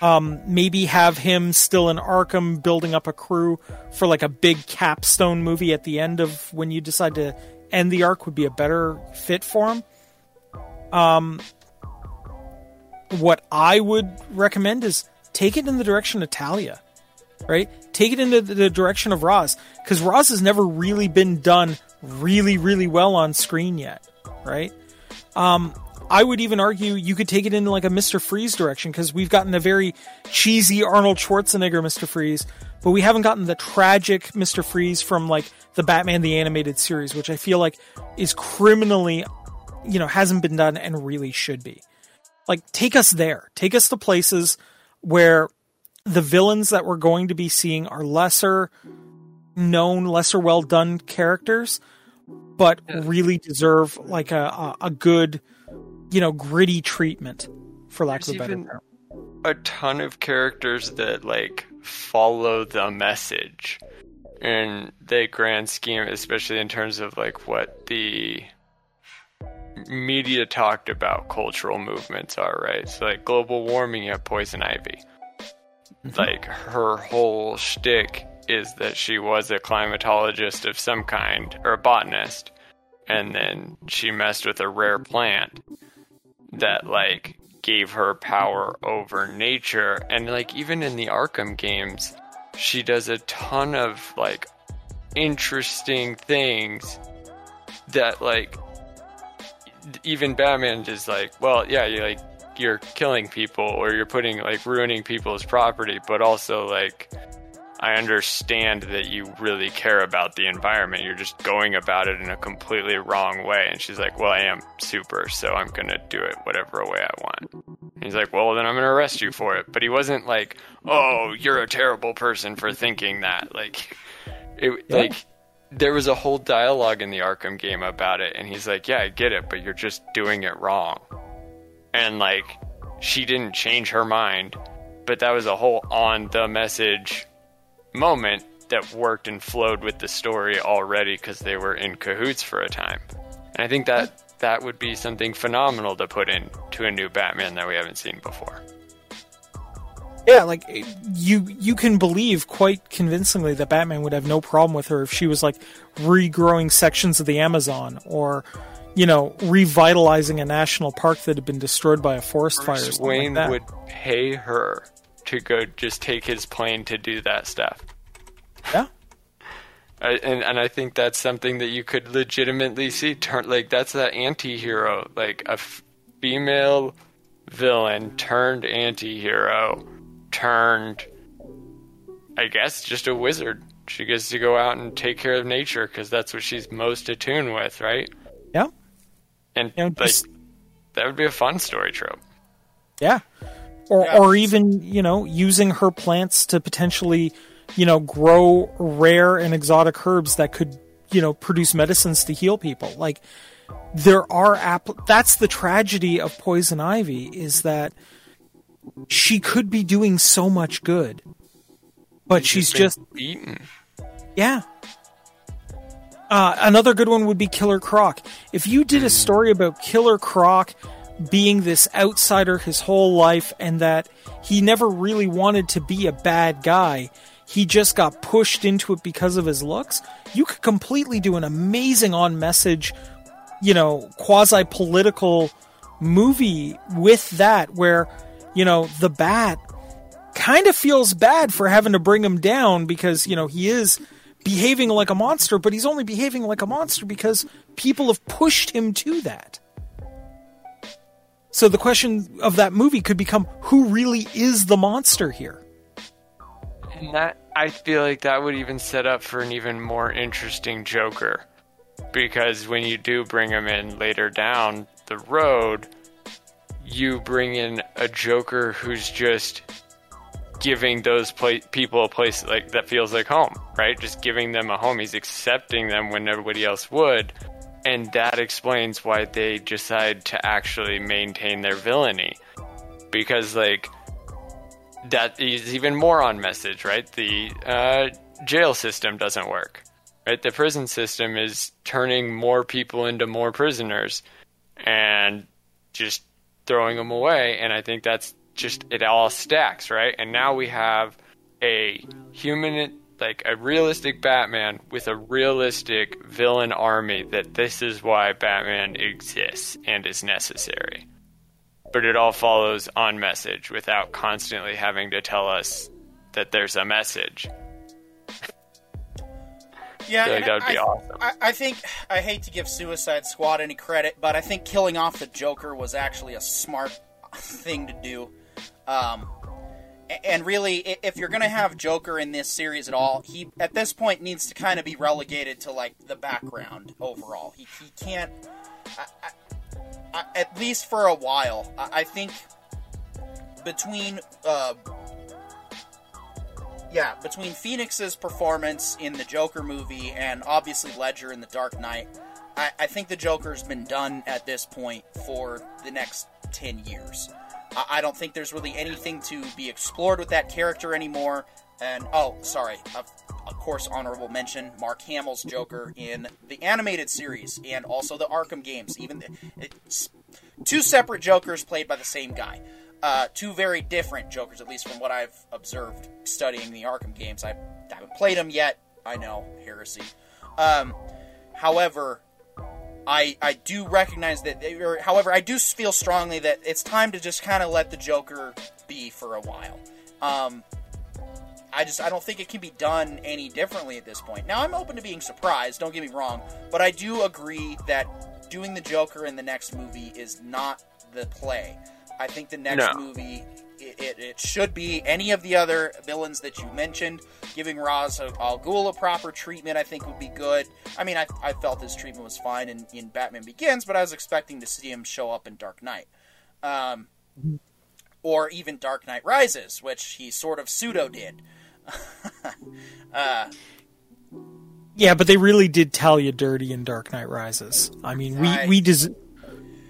um, maybe have him still in Arkham building up a crew for like a big capstone movie at the end of when you decide to end the arc would be a better fit for him. Um, what I would recommend is take it in the direction of Talia, right? Take it into the direction of Ra's because Ra's has never really been done really, really well on screen yet, right? Um, I would even argue you could take it in like a Mr. Freeze direction because we've gotten a very cheesy Arnold Schwarzenegger Mr. Freeze, but we haven't gotten the tragic Mr. Freeze from like the Batman the Animated Series, which I feel like is criminally, you know, hasn't been done and really should be. Like, take us there. Take us to places where the villains that we're going to be seeing are lesser known, lesser well done characters, but really deserve like a, a, good, you know, gritty treatment, for lack of a better term. a ton of characters that like follow the message in the grand scheme, especially in terms of like what the media talked about cultural movements are, right? So like global warming, you have poison ivy. Mm-hmm. Like her whole shtick is that she was a climatologist of some kind or a botanist, and then she messed with a rare plant that like gave her power over nature and like even in the Arkham games she does a ton of like interesting things that like even Batman is like well yeah you're like you're killing people or you're putting like ruining people's property but also like I understand that you really care about the environment. You're just going about it in a completely wrong way. And she's like, Well, I am super, so I'm going to do it whatever way I want. And he's like, Well, then I'm going to arrest you for it. But he wasn't like, Oh, you're a terrible person for thinking that. Like, it, Yeah. like, there was a whole dialogue in the Arkham game about it. And he's like, Yeah, I get it, but you're just doing it wrong. And like, she didn't change her mind. But that was a whole on the message moment that worked and flowed with the story already because they were in cahoots for a time. And I think that that would be something phenomenal to put in to a new Batman that we haven't seen before. Yeah, like you you can believe quite convincingly that Batman would have no problem with her if she was like regrowing sections of the Amazon or you know revitalizing a national park that had been destroyed by a forest fire. Or Bruce something Wayne like would pay her to go just take his plane to do that stuff. Yeah. I, and and I think that's something that you could legitimately see turn like that's that anti-hero like a f- female villain turned anti-hero turned I guess just a wizard. She gets to go out and take care of nature because that's what she's most attuned with, right? Yeah. And You know, like that would be a fun story trope. Yeah. Or Yeah. or even, you know, using her plants to potentially, you know, grow rare and exotic herbs that could, you know, produce medicines to heal people. Like there are app that's the tragedy of poison ivy is that she could be doing so much good. But she's been just beaten. yeah. Uh, another good one would be Killer Croc. If you did a story about Killer Croc being this outsider his whole life and that he never really wanted to be a bad guy, he just got pushed into it because of his looks, you could completely do an amazing on message, you know, quasi political movie with that where, you know, the bat kind of feels bad for having to bring him down because, you know, he is behaving like a monster, but he's only behaving like a monster because people have pushed him to that. So the question of that movie could become who really is the monster here? And that I feel like that would even set up for an even more interesting Joker. Because when you do bring him in later down the road, you bring in a Joker who's just giving those pla- people a place like that feels like home, right? Just giving them a home. He's accepting them when nobody else would, and that explains why they decide to actually maintain their villainy, because like that is even more on message, right? The uh, jail system doesn't work, right? The prison system is turning more people into more prisoners, and just throwing them away, and I think that's just it all stacks, right? And now we have a human like a realistic Batman with a realistic villain army that this is why Batman exists and is necessary. But it all follows on message without constantly having to tell us that there's a message. Yeah, like that would be I, awesome. I, I think I hate to give Suicide Squad any credit, but I think killing off the Joker was actually a smart thing to do. Um, and really, if you're going to have Joker in this series at all, he at this point needs to kind of be relegated to like the background overall. He, he can't, I, at least for a while. I, I think between uh, yeah, between Phoenix's performance in the Joker movie and obviously Ledger in The Dark Knight, I, I think the Joker's been done at this point for the next 10 years. I, I don't think there's really anything to be explored with that character anymore. And, oh, sorry, of, of course, honorable mention Mark Hamill's Joker in the animated series and also the Arkham games. Even the, two separate Jokers played by the same guy uh, two very different Jokers, at least from what I've observed studying the Arkham games. I haven't played them yet. I know heresy. Um, however, I I do recognize that. They, or, however, I do feel strongly that it's time to just kind of let the Joker be for a while. Um, I just I don't think it can be done any differently at this point. Now I'm open to being surprised. Don't get me wrong, but I do agree that doing the Joker in the next movie is not the play. I think the next No. movie it, it, it should be any of the other villains that you mentioned. Giving Ra's al Ghul a proper treatment, I think, would be good. I mean, I, I felt his treatment was fine in, in Batman Begins, but I was expecting to see him show up in Dark Knight. Um, or even Dark Knight Rises, which he sort of pseudo did. uh, Yeah, but they really did Talia dirty in Dark Knight Rises. I mean, we I- we des-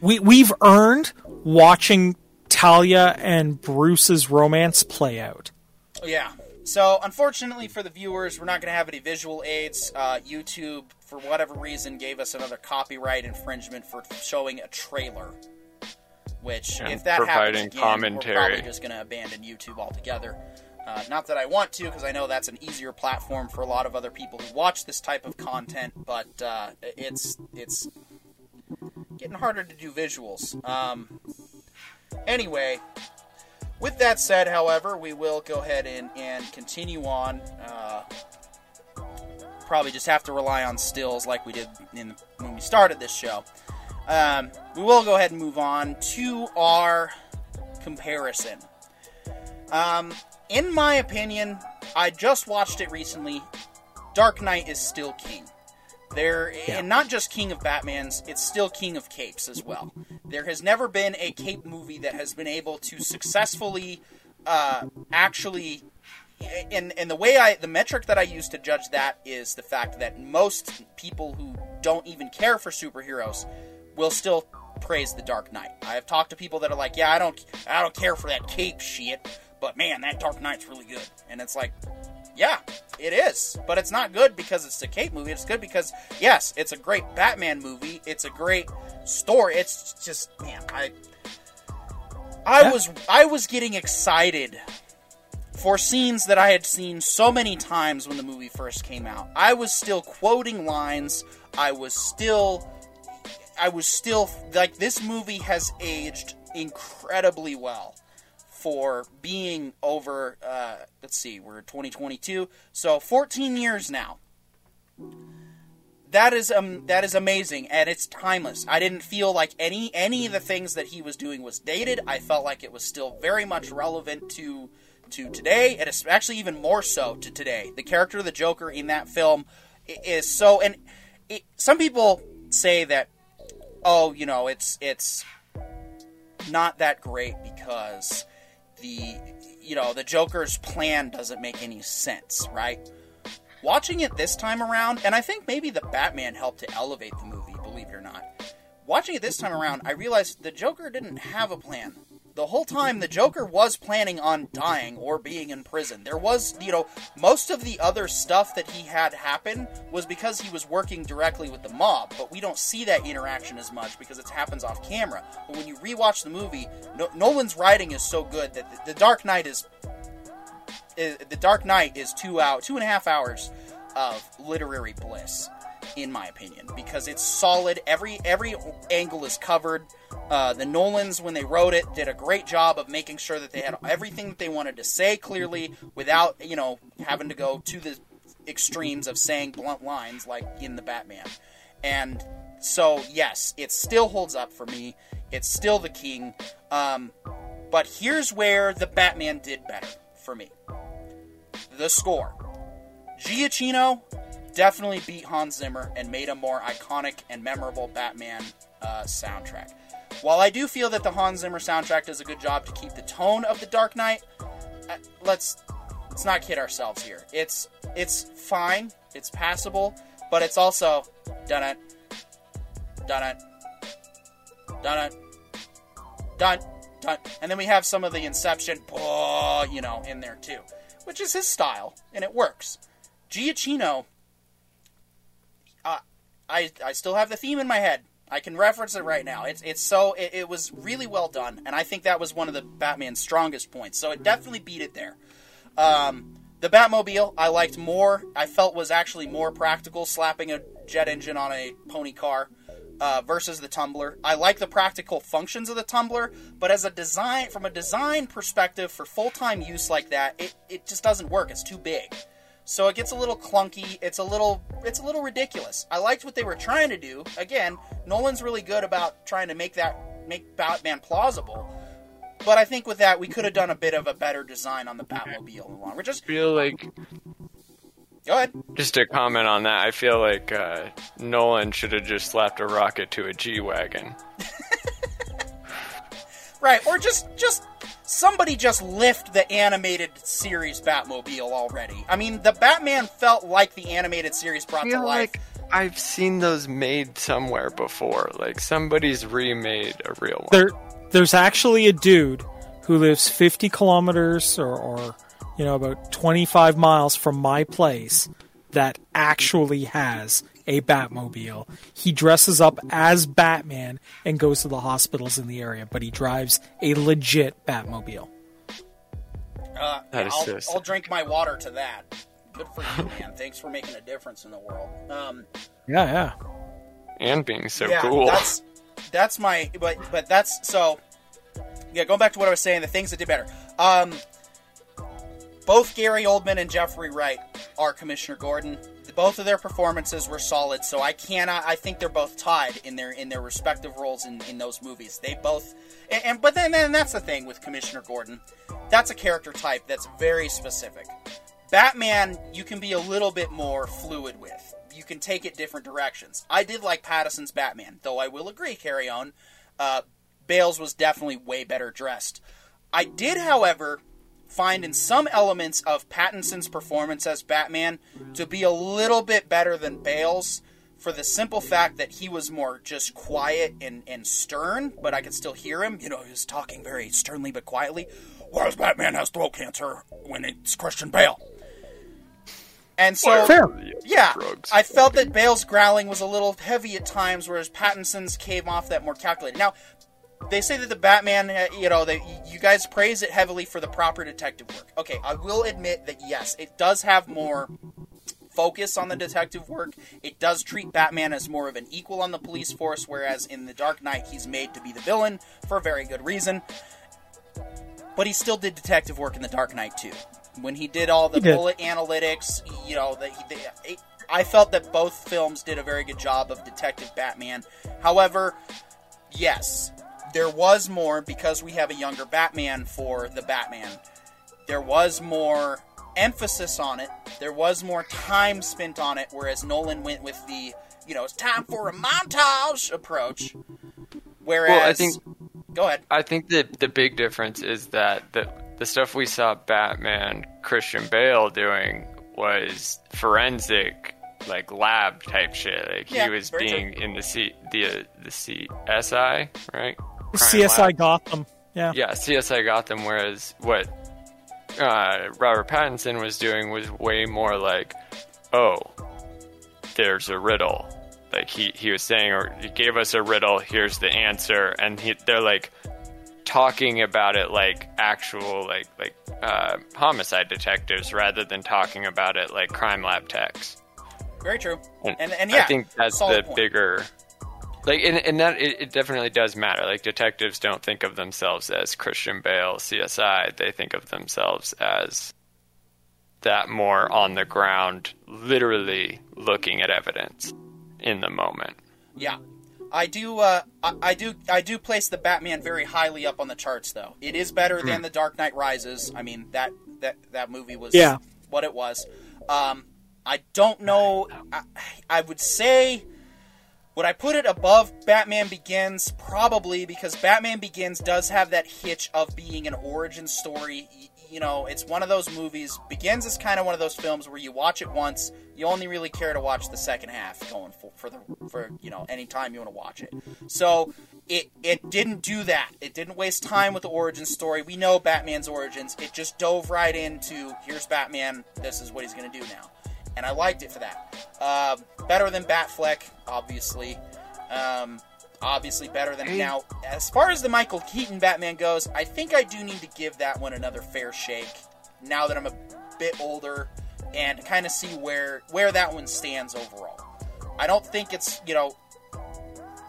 we we've earned watching Talia and Bruce's romance play out. Yeah. So, unfortunately for the viewers, we're not going to have any visual aids. Uh, YouTube, for whatever reason, gave us another copyright infringement for showing a trailer. Which, And if that happens providing again, we're probably just going to abandon YouTube altogether. Uh, not that I want to, because I know that's an easier platform for a lot of other people who watch this type of content. But uh, it's it's getting harder to do visuals. Um, anyway, with that said, however, we will go ahead and, and continue on. Uh, probably just have to rely on stills like we did in when we started this show. Um, we will go ahead and move on to our comparison. Um, in my opinion, I just watched it recently. Dark Knight is still king. There, Yeah. and not just king of Batman's, it's still king of capes as well. There has never been a cape movie that has been able to successfully, uh, actually, and and the way I, the metric that I use to judge that is the fact that most people who don't even care for superheroes will still praise the Dark Knight. I have talked to people that are like, yeah, I don't, I don't care for that cape shit, but man, that Dark Knight's really good, and it's like, yeah, it is. But it's not good because it's a Cape movie. It's good because, yes, it's a great Batman movie. It's a great story. It's just, man, I. I Yeah. was I was getting excited for scenes that I had seen so many times when the movie first came out. I was still quoting lines. I was still I was still like this movie has aged incredibly well for being over. Uh, let's see, we're 2022, so 14 years now. That is um that is amazing and it's timeless. I didn't feel like any any of the things that he was doing was dated. I felt like it was still very much relevant to to today, and actually even more so to today. The character of the Joker in that film is so, and it, some people say that, oh, you know, it's it's not that great because the you know the Joker's plan doesn't make any sense, right? Watching it this time around, and I think maybe the Batman helped to elevate the movie, believe it or not. Watching it this time around, I realized the Joker didn't have a plan. The whole time, the Joker was planning on dying or being in prison. There was, you know, most of the other stuff that he had happen was because he was working directly with the mob, but we don't see that interaction as much because it happens off camera. But when you rewatch the movie, no- Nolan's writing is so good that the, the Dark Knight is the Dark Knight is two out two and a half hours of literary bliss, in my opinion, because it's solid. Every every angle is covered. Uh, the Nolans, when they wrote it, did a great job of making sure that they had everything that they wanted to say clearly, without you know having to go to the extremes of saying blunt lines like in the Batman. And so, yes, it still holds up for me. It's still the king. Um, but here's where the Batman did better for me the score. Giacchino definitely beat Hans Zimmer and made a more iconic and memorable Batman uh, soundtrack. While I do feel that the Hans Zimmer soundtrack does a good job to keep the tone of the Dark Knight, uh, let's let's not kid ourselves here. It's it's fine, it's passable, but it's also done it, done it, done it, done, done, and then we have some of the Inception, you know, in there too which is his style, and it works. Giacchino, I I still have the theme in my head. I can reference it right now. It's it's so it, it, was really well done, and I think that was one of the Batman's strongest points. So it definitely beat it there. Um, the Batmobile I liked more. I felt was actually more practical, slapping a jet engine on a pony car uh, versus the tumbler. I like the practical functions of the tumbler, but as a design, from a design perspective, for full time use like that, it, it just doesn't work. It's too big, so it gets a little clunky. It's a little it's a little ridiculous. I liked what they were trying to do. Again, Nolan's really good about trying to make that make Batman plausible. But I think with that, we could have done a bit of a better design on the Batmobile. We're just feel like Go ahead. Just to comment on that, I feel like uh, Nolan should have just slapped a rocket to a G wagon. right, or just just somebody just lift the animated series Batmobile already. I mean, the Batman felt like the animated series brought I feel to life. Like I've seen those made somewhere before. Like somebody's remade a real one. There, there's actually a dude who lives 50 kilometers or, or you know, about 25 miles from my place that actually has a Batmobile. He dresses up as Batman and goes to the hospitals in the area, but he drives a legit Batmobile. Uh, yeah, I'll, I'll, drink my water to that. Good for you, man. Thanks for making a difference in the world. Um, yeah, yeah. And being so yeah, cool. That's that's my but but that's so. Yeah, going back to what I was saying, the things that did better. Um, both Gary Oldman and Jeffrey Wright are Commissioner Gordon. Both of their performances were solid, so I cannot. I think they're both tied in their in their respective roles in, in those movies. They both, and, and but then then that's the thing with Commissioner Gordon. That's a character type that's very specific. Batman, you can be a little bit more fluid with. You can take it different directions. I did like Pattinson's Batman, though I will agree, carry on. Uh, Bales was definitely way better dressed. I did, however, find in some elements of Pattinson's performance as Batman to be a little bit better than Bale's for the simple fact that he was more just quiet and, and stern, but I could still hear him. You know, he was talking very sternly but quietly. Whereas Batman has throat cancer when it's Christian Bale. And so, yeah, I felt that Bale's growling was a little heavy at times, whereas Pattinson's came off that more calculated. Now, they say that the Batman, uh, you know, that you guys praise it heavily for the proper detective work. Okay, I will admit that yes, it does have more focus on the detective work. It does treat Batman as more of an equal on the police force, whereas in The Dark Knight, he's made to be the villain for a very good reason. But he still did detective work in The Dark Knight too. When he did all the did. bullet analytics, you know, the, the, I felt that both films did a very good job of Detective Batman. However, yes, there was more because we have a younger Batman for the Batman. There was more emphasis on it. There was more time spent on it, whereas Nolan went with the, you know, it's time for a montage approach. Whereas, Well, I think go ahead. I think that the big difference is that the the stuff we saw Batman Christian Bale doing was forensic, like lab type shit. Like Yeah, he was being in the C the the CSI right. Crime CSI lab. Gotham. Yeah. Yeah, CSI Gotham. Whereas what uh, Robert Pattinson was doing was way more like, oh, there's a riddle. Like he, he was saying, or he gave us a riddle. Here's the answer, and he, they're like talking about it like actual like like uh, homicide detectives rather than talking about it like crime lab techs. Very true. And, And and yeah, I think that's the point. bigger. Like, and, and that it, it definitely does matter. Like, detectives don't think of themselves as Christian Bale, CSI. They think of themselves as that more on the ground, literally looking at evidence in the moment. Yeah, I do. Uh, I, I do. I do place the Batman very highly up on the charts, though. It is better than the Dark Knight Rises. I mean that that that movie was Yeah. what it was. Um, I don't know. I, I would say. Would I put it above Batman Begins? Probably because Batman Begins does have that hitch of being an origin story. You know, it's one of those movies. Begins is kind of one of those films where you watch it once, you only really care to watch the second half going for, for the for you know any time you want to watch it. So it it didn't do that. It didn't waste time with the origin story. We know Batman's origins. It just dove right into here's Batman. This is what he's to do now and I liked it for that. Uh, better than Batfleck, obviously. Um, obviously better than now. As far as the Michael Keaton Batman goes, I think I do need to give that one another fair shake. Now that I'm a bit older, and kind of see where where that one stands overall. I don't think it's you know,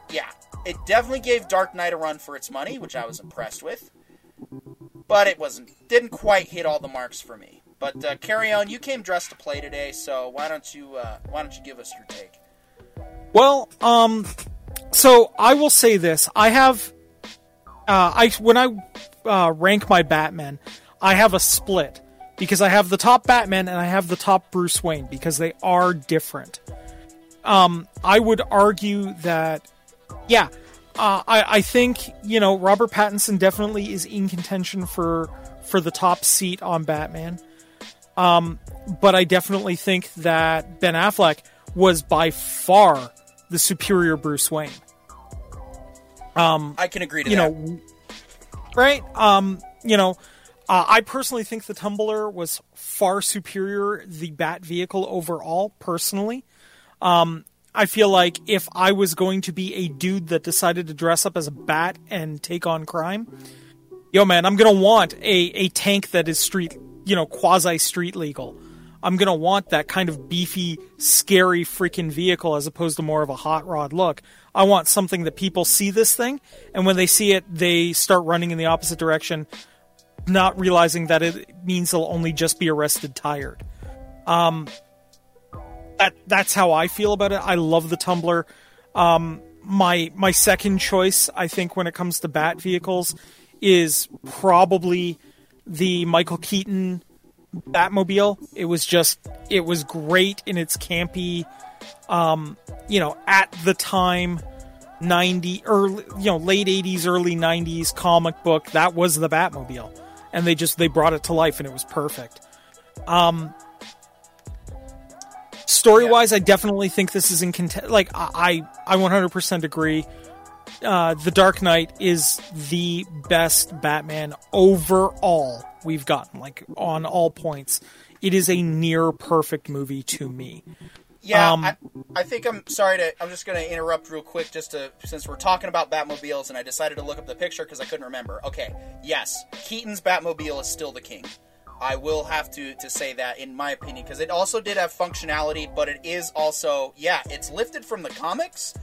yeah, it definitely gave Dark Knight a run for its money, which I was impressed with. But it wasn't didn't quite hit all the marks for me. But uh, carry on. You came dressed to play today, so why don't you uh, why don't you give us your take? Well, um, so I will say this: I have, uh, I when I uh, rank my Batman, I have a split because I have the top Batman and I have the top Bruce Wayne because they are different. Um, I would argue that, yeah, uh, I I think you know Robert Pattinson definitely is in contention for for the top seat on Batman. Um, but I definitely think that Ben Affleck was by far the superior Bruce Wayne. I can agree to You that. know, right? Um, you know, uh, I personally think the Tumbler was far superior the Bat vehicle overall. Personally, um, I feel like if I was going to be a dude that decided to dress up as a bat and take on crime, yo man, I'm gonna want a a tank that is street, you know, quasi street legal. I'm gonna want that kind of beefy, scary freaking vehicle as opposed to more of a hot rod look. I want something that people see this thing, and when they see it, they start running in the opposite direction, not realizing that it means they'll only just be arrested tired. Um, that that's how I feel about it. I love the Tumbler. Um, my my second choice, I think, when it comes to bat vehicles, is probably the Michael Keaton Batmobile. It was just it was great in its campy, um, you know, at the time, ninety early, you know, late eighties, early nineties comic book. That was the Batmobile, and they just they brought it to life, and it was perfect. Um, story wise, I definitely think this is in content. Like I, I, I 100% agree. Uh, the Dark Knight is the best Batman overall we've gotten, like on all points. It is a near perfect movie to me. Yeah, Um, I, I think I'm sorry to. I'm just going to interrupt real quick, just to since we're talking about Batmobiles, and I decided to look up the picture because I couldn't remember. Okay, yes, Keaton's Batmobile is still the king. I will have to to say that in my opinion because it also did have functionality, but it is also yeah, it's lifted from the comics,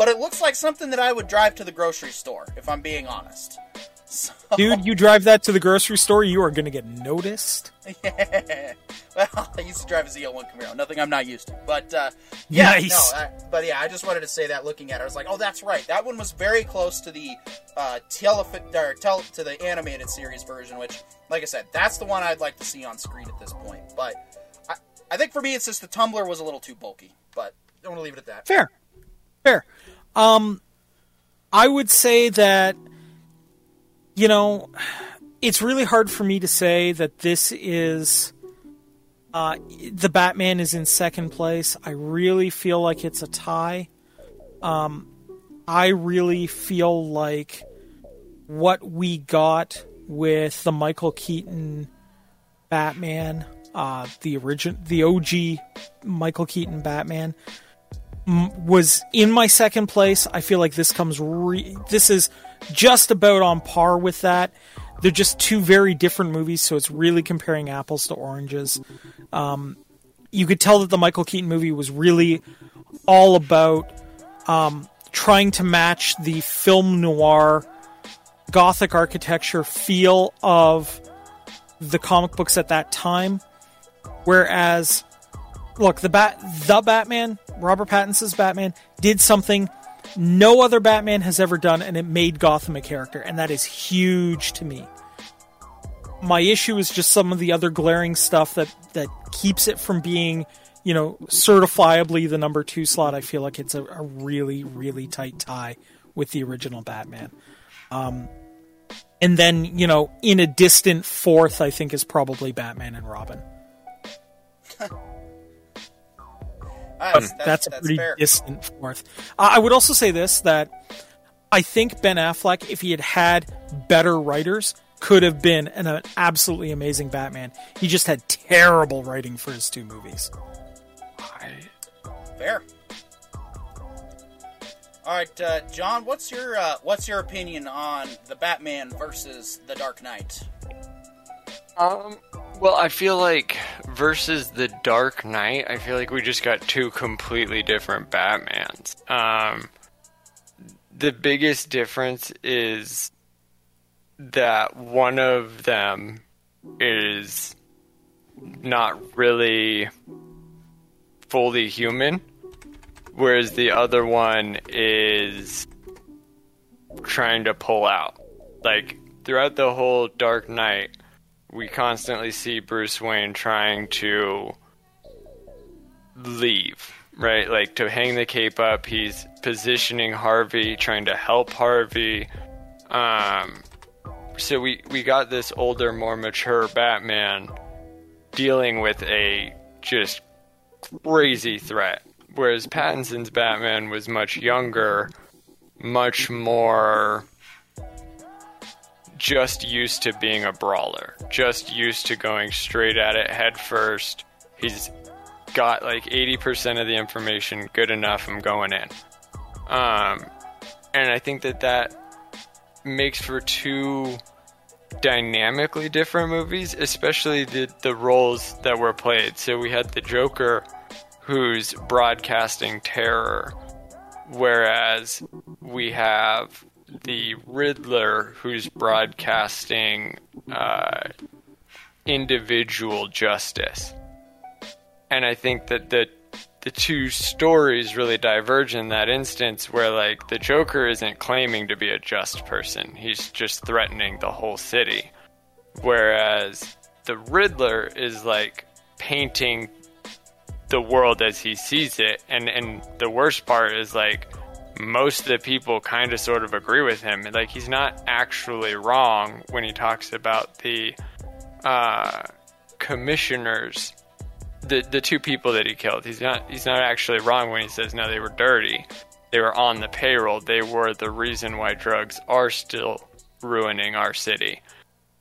but it looks like something that I would drive to the grocery store if I'm being honest. So, Dude, you drive that to the grocery store, you are going to get noticed. yeah. Well, I used to drive a ZL1 Camaro. Nothing I'm not used to. But uh, yeah, Nice. no. I, but yeah, I just wanted to say that. Looking at it, I was like, oh, that's right. That one was very close to the uh, telefi- or tel- to the animated series version. Which, like I said, that's the one I'd like to see on screen at this point. But I, I think for me, it's just the Tumbler was a little too bulky. But I'm gonna leave it at that. Fair. Fair. Um I would say that you know, it's really hard for me to say that this is uh the Batman is in second place. I really feel like it's a tie. Um I really feel like what we got with the Michael Keaton Batman, uh the origin the OG Michael Keaton Batman was in my second place. I feel like this comes re- this is just about on par with that. They're just two very different movies, so it's really comparing apples to oranges. Um, you could tell that the Michael Keaton movie was really all about um, trying to match the film noir gothic architecture feel of the comic books at that time, whereas look, the bat, the Batman, Robert Pattinson's Batman, did something no other Batman has ever done, and it made Gotham a character, and that is huge to me. My issue is just some of the other glaring stuff that that keeps it from being, you know, certifiably the number two slot. I feel like it's a, a really, really tight tie with the original Batman. Um, and then, you know, in a distant fourth, I think is probably Batman and Robin. Ah, that's, that's, a pretty fair. distant fourth. Uh, I would also say this that I think Ben Affleck, if he had had better writers, could have been an, an absolutely amazing Batman. He just had terrible writing for his two movies. Fair. All right, uh, John. What's your uh, what's your opinion on the Batman versus the Dark Knight? Um, well, I feel like versus the Dark Knight, I feel like we just got two completely different Batmans. Um, the biggest difference is that one of them is not really fully human, whereas the other one is trying to pull out. Like, throughout the whole Dark Knight, we constantly see Bruce Wayne trying to leave, right? Like to hang the cape up. He's positioning Harvey, trying to help Harvey. Um, so we we got this older, more mature Batman dealing with a just crazy threat, whereas Pattinson's Batman was much younger, much more just used to being a brawler, just used to going straight at it head first. He's got like 80% of the information good enough, I'm going in. Um, and I think that that makes for two dynamically different movies, especially the, the roles that were played. So we had the Joker who's broadcasting terror, whereas we have the Riddler who's broadcasting uh, individual justice. And I think that the the two stories really diverge in that instance where like the Joker isn't claiming to be a just person. He's just threatening the whole city. Whereas the Riddler is like painting the world as he sees it and and the worst part is like most of the people kind of sort of agree with him. Like he's not actually wrong when he talks about the uh, commissioners, the the two people that he killed. He's not he's not actually wrong when he says no, they were dirty. They were on the payroll. They were the reason why drugs are still ruining our city.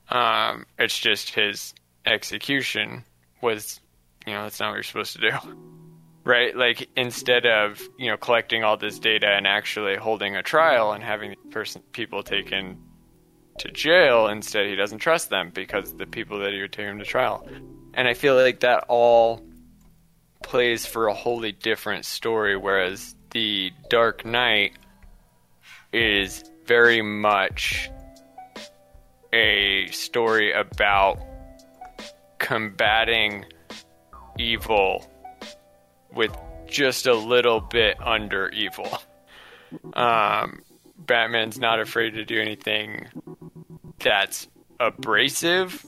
Um, it's just his execution was, you know, that's not what you're supposed to do right? Like instead of you know collecting all this data and actually holding a trial and having person people taken to jail. Instead, he doesn't trust them because the people that he would take him to trial. And I feel like that all plays for a wholly different story, whereas the Dark Knight is very much a story about combating evil with just a little bit under evil. Um, Batman's not afraid to do anything that's abrasive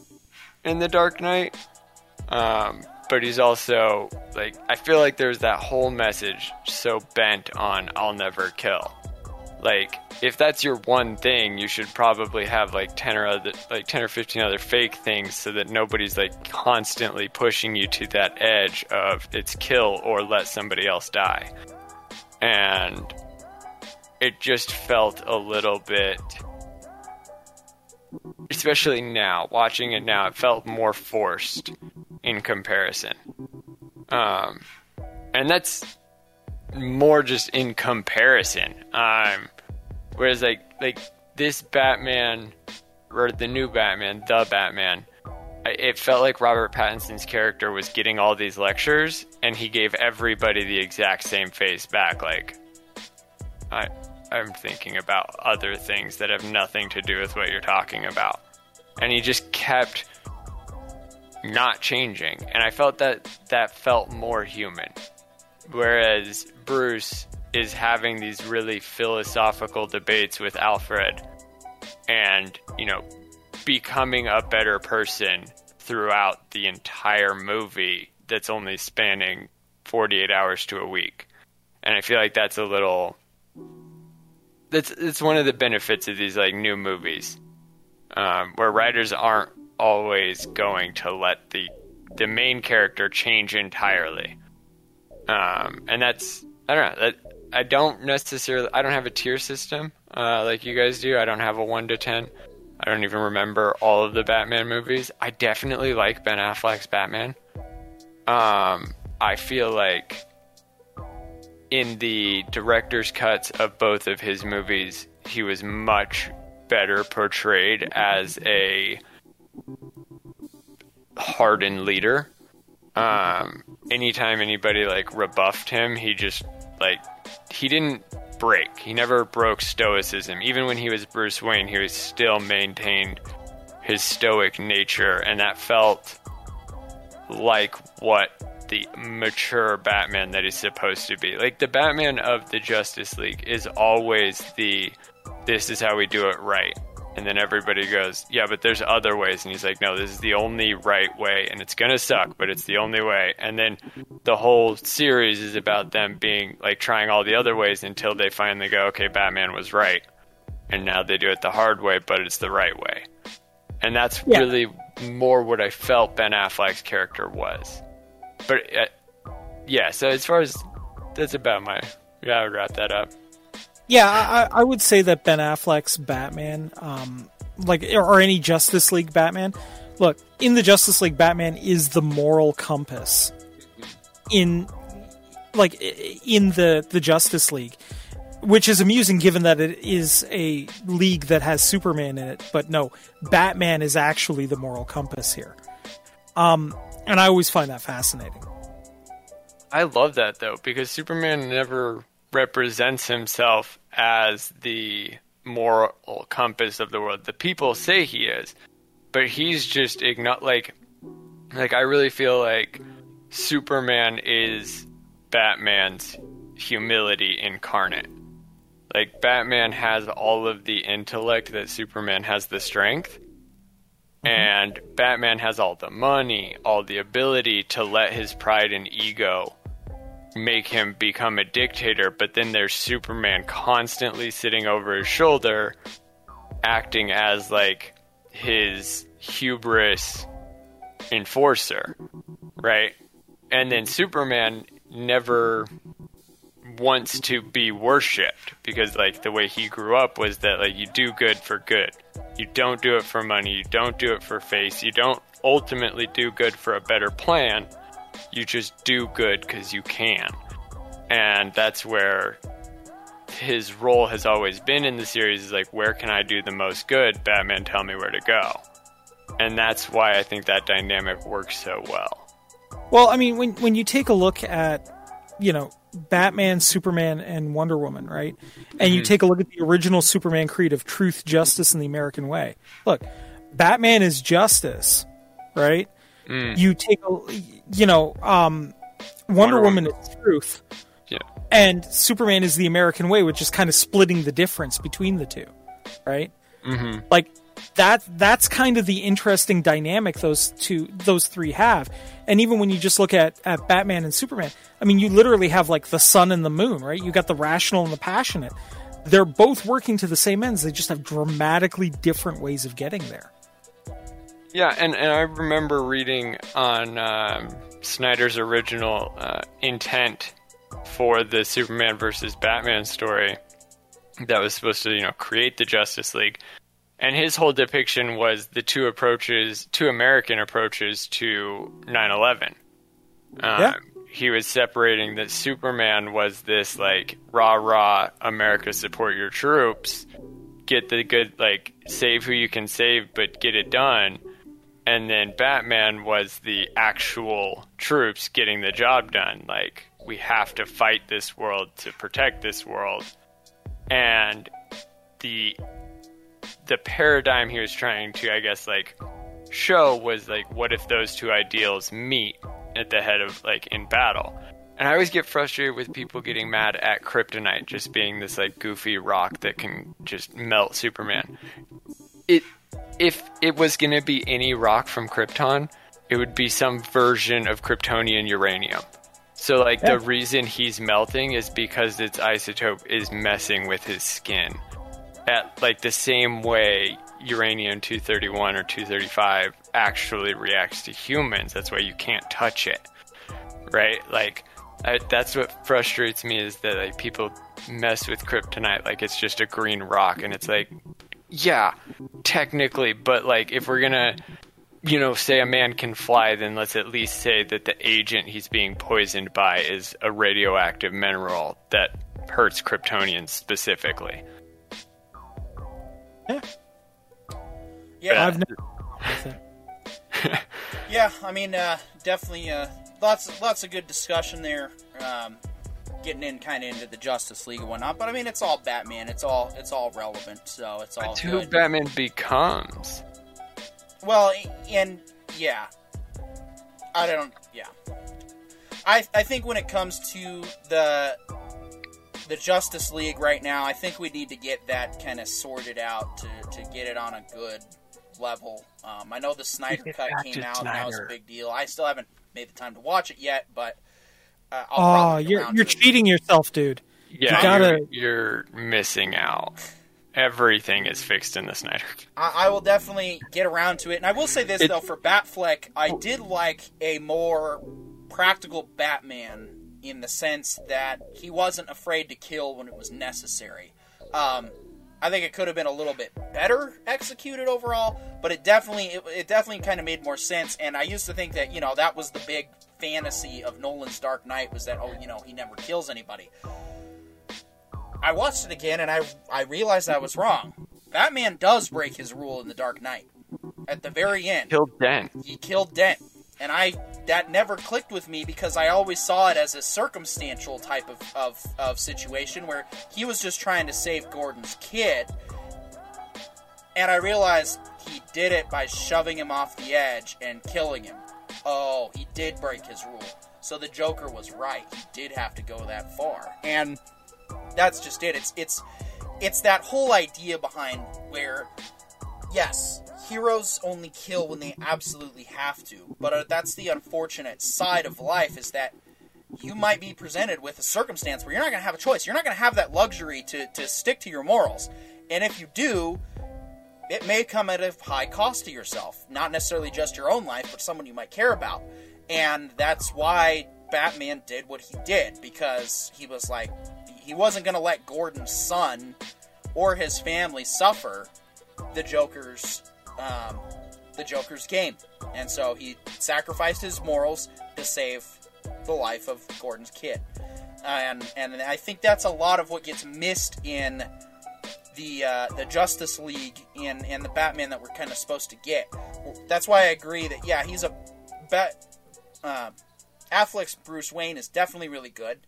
in The Dark Knight. Um, but he's also like I feel like there's that whole message so bent on I'll never kill. Like if that's your one thing, you should probably have like 10 or other like 10 or 15 other fake things so that nobody's like constantly pushing you to that edge of it's kill or let somebody else die. And it just felt a little bit especially now, watching it now, it felt more forced in comparison. Um, and that's more just in comparison. Um, whereas like like this Batman or the new Batman, the Batman, it felt like Robert Pattinson's character was getting all these lectures, and he gave everybody the exact same face back. Like, I I'm thinking about other things that have nothing to do with what you're talking about. And he just kept not changing. And I felt that that felt more human. Whereas Bruce is having these really philosophical debates with Alfred and, you know, becoming a better person throughout the entire movie that's only spanning 48 hours to a week. And I feel like that's a little that's it's one of the benefits of these like new movies, um, where writers aren't always going to let the the main character change entirely. Um, and that's I don't know that I don't necessarily I don't have a tier system uh, like you guys do. I don't have a one to ten. I don't even remember all of the Batman movies. I definitely like Ben Affleck's Batman. Um, I feel like in the director's cuts of both of his movies, he was much better portrayed as a hardened leader. Um, anytime anybody like rebuffed him, he just like he didn't break. He never broke stoicism. Even when he was Bruce Wayne, he was still maintained his stoic nature, and that felt like what the mature Batman that he's supposed to be. Like the Batman of the Justice League is always the this is how we do it right. And then everybody goes, yeah, but there's other ways. And he's like, no, this is the only right way. And it's going to suck, but it's the only way. And then the whole series is about them being like trying all the other ways until they finally go, okay, Batman was right. And now they do it the hard way, but it's the right way. And that's yeah. really more what I felt Ben Affleck's character was but uh, yeah. So as far as that's about my yeah, I would wrap that up. Yeah, I, I would say that Ben Affleck's Batman, um, like or any Justice League Batman. Look, in the Justice League, Batman is the moral compass. In like in the the Justice League, which is amusing given that it is a league that has Superman in it. But no, Batman is actually the moral compass here. Um, and I always find that fascinating. I love that though, because Superman never represents himself as the moral compass of the world. The people say he is, but he's just igno- like like I really feel like Superman is Batman's humility incarnate. Like Batman has all of the intellect that Superman has the strength, Mm-hmm. And Batman has all the money, all the ability to let his pride and ego make him become a dictator, but then there's Superman constantly sitting over his shoulder, acting as like his hubris enforcer, right? And then Superman never wants to be worshipped because like the way he grew up was that like you do good for good. You don't do it for money, you don't do it for face, you don't ultimately do good for a better plan. You just do good cuz you can. And that's where his role has always been in the series is like, where can I do the most good? Batman, tell me where to go. And that's why I think that dynamic works so well. Well, I mean, when when you take a look at, you know, Batman, Superman, and Wonder Woman, right? And you mm-hmm. take a look at the original Superman creed of truth, justice, and the American way. Look, Batman is justice, right? You take a, you know, um, Wonder, Wonder Woman Woman. is truth, Yeah. and Superman is the American way, which is kind of splitting the difference between the two, right? Mm-hmm. Like that. That's kind of the interesting dynamic those two, those three have. And even when you just look at at Batman and Superman, I mean, you literally have like the sun and the moon, right? You got the rational and the passionate. They're both working to the same ends. They just have dramatically different ways of getting there. Yeah, and, and I remember reading on um, Snyder's original uh, intent for the Superman versus Batman story that was supposed to, you know, create the Justice League. And his whole depiction was the two approaches, two American approaches to 9 11. Yeah. He was separating that Superman was this, like, rah rah, America support your troops, get the good, like, save who you can save, but get it done and then Batman was the actual troops getting the job done. Like, we have to fight this world to protect this world. And the the paradigm he was trying to, I guess, like show was like, what if those two ideals meet at the head of like in battle? And I always get frustrated with people getting mad at Kryptonite just being this like goofy rock that can just melt Superman. It if it was going to be any rock from Krypton, it would be some version of Kryptonian uranium. So, like, Yeah. the reason he's melting is because its isotope is messing with his skin. At, like, the same way uranium 231 or 235 actually reacts to humans. That's why you can't touch it. Right? Like, I, that's what frustrates me is that, like, people mess with kryptonite like it's just a green rock. And it's like, yeah, technically, but like if we're gonna, you know, say a man can fly, then let's at least say that the agent he's being poisoned by is a radioactive mineral that hurts Kryptonians specifically. Yeah, I've never yeah. I mean, uh, definitely uh, lots lots of good discussion there. Um, getting in kind of into the Justice League and whatnot, but I mean, it's all Batman. It's all it's all relevant, so it's all That's who. Batman becomes. Well, and yeah, I don't. Yeah, I I think when it comes to the the Justice League right now, I think we need to get that kind of sorted out to to get it on a good level. Um, I know the Snyder cut came out, and that was a big deal. I still haven't made the time to watch it yet, but uh, I'll Oh, you're you're to it. cheating yourself, dude. Yeah, You gotta- you're, you're missing out. Everything is fixed in the Snyder. I, I will definitely get around to it. And I will say this It- though, for Batfleck, I did like a more practical Batman in the sense that he wasn't afraid to kill when it was necessary. Um, I think it could have been a little bit better executed overall, but it definitely it, it definitely kind of made more sense. And I used to think that you know that was the big fantasy of Nolan's Dark Knight was that oh you know he never kills anybody. I watched it again and I I realized I was wrong. Batman does break his rule in the Dark Knight. At the very end, He Killed Dent. he killed Dent, and I that never clicked with me because I always saw it as a circumstantial type of, of, of situation where he was just trying to save Gordon's kid, and I realized he did it by shoving him off the edge and killing him. Oh, he did break his rule. So the Joker was right. He did have to go that far, and that's just it. It's it's it's that whole idea behind where yes, heroes only kill when they absolutely have to. But uh, that's the unfortunate side of life is that you might be presented with a circumstance where you're not going to have a choice. You're not going to have that luxury to, to stick to your morals. And if you do, it may come at a high cost to yourself. Not necessarily just your own life, but someone you might care about. And that's why Batman did what he did, because he was like, he wasn't going to let Gordon's son or his family suffer the Joker's um, the Joker's game, and so he sacrificed his morals to save the life of Gordon's kid. and and I think that's a lot of what gets missed in the uh, the Justice League and and the Batman that we're kind of supposed to get. That's why I agree that yeah, he's a bat. Uh, Affleck's Bruce Wayne is definitely really good,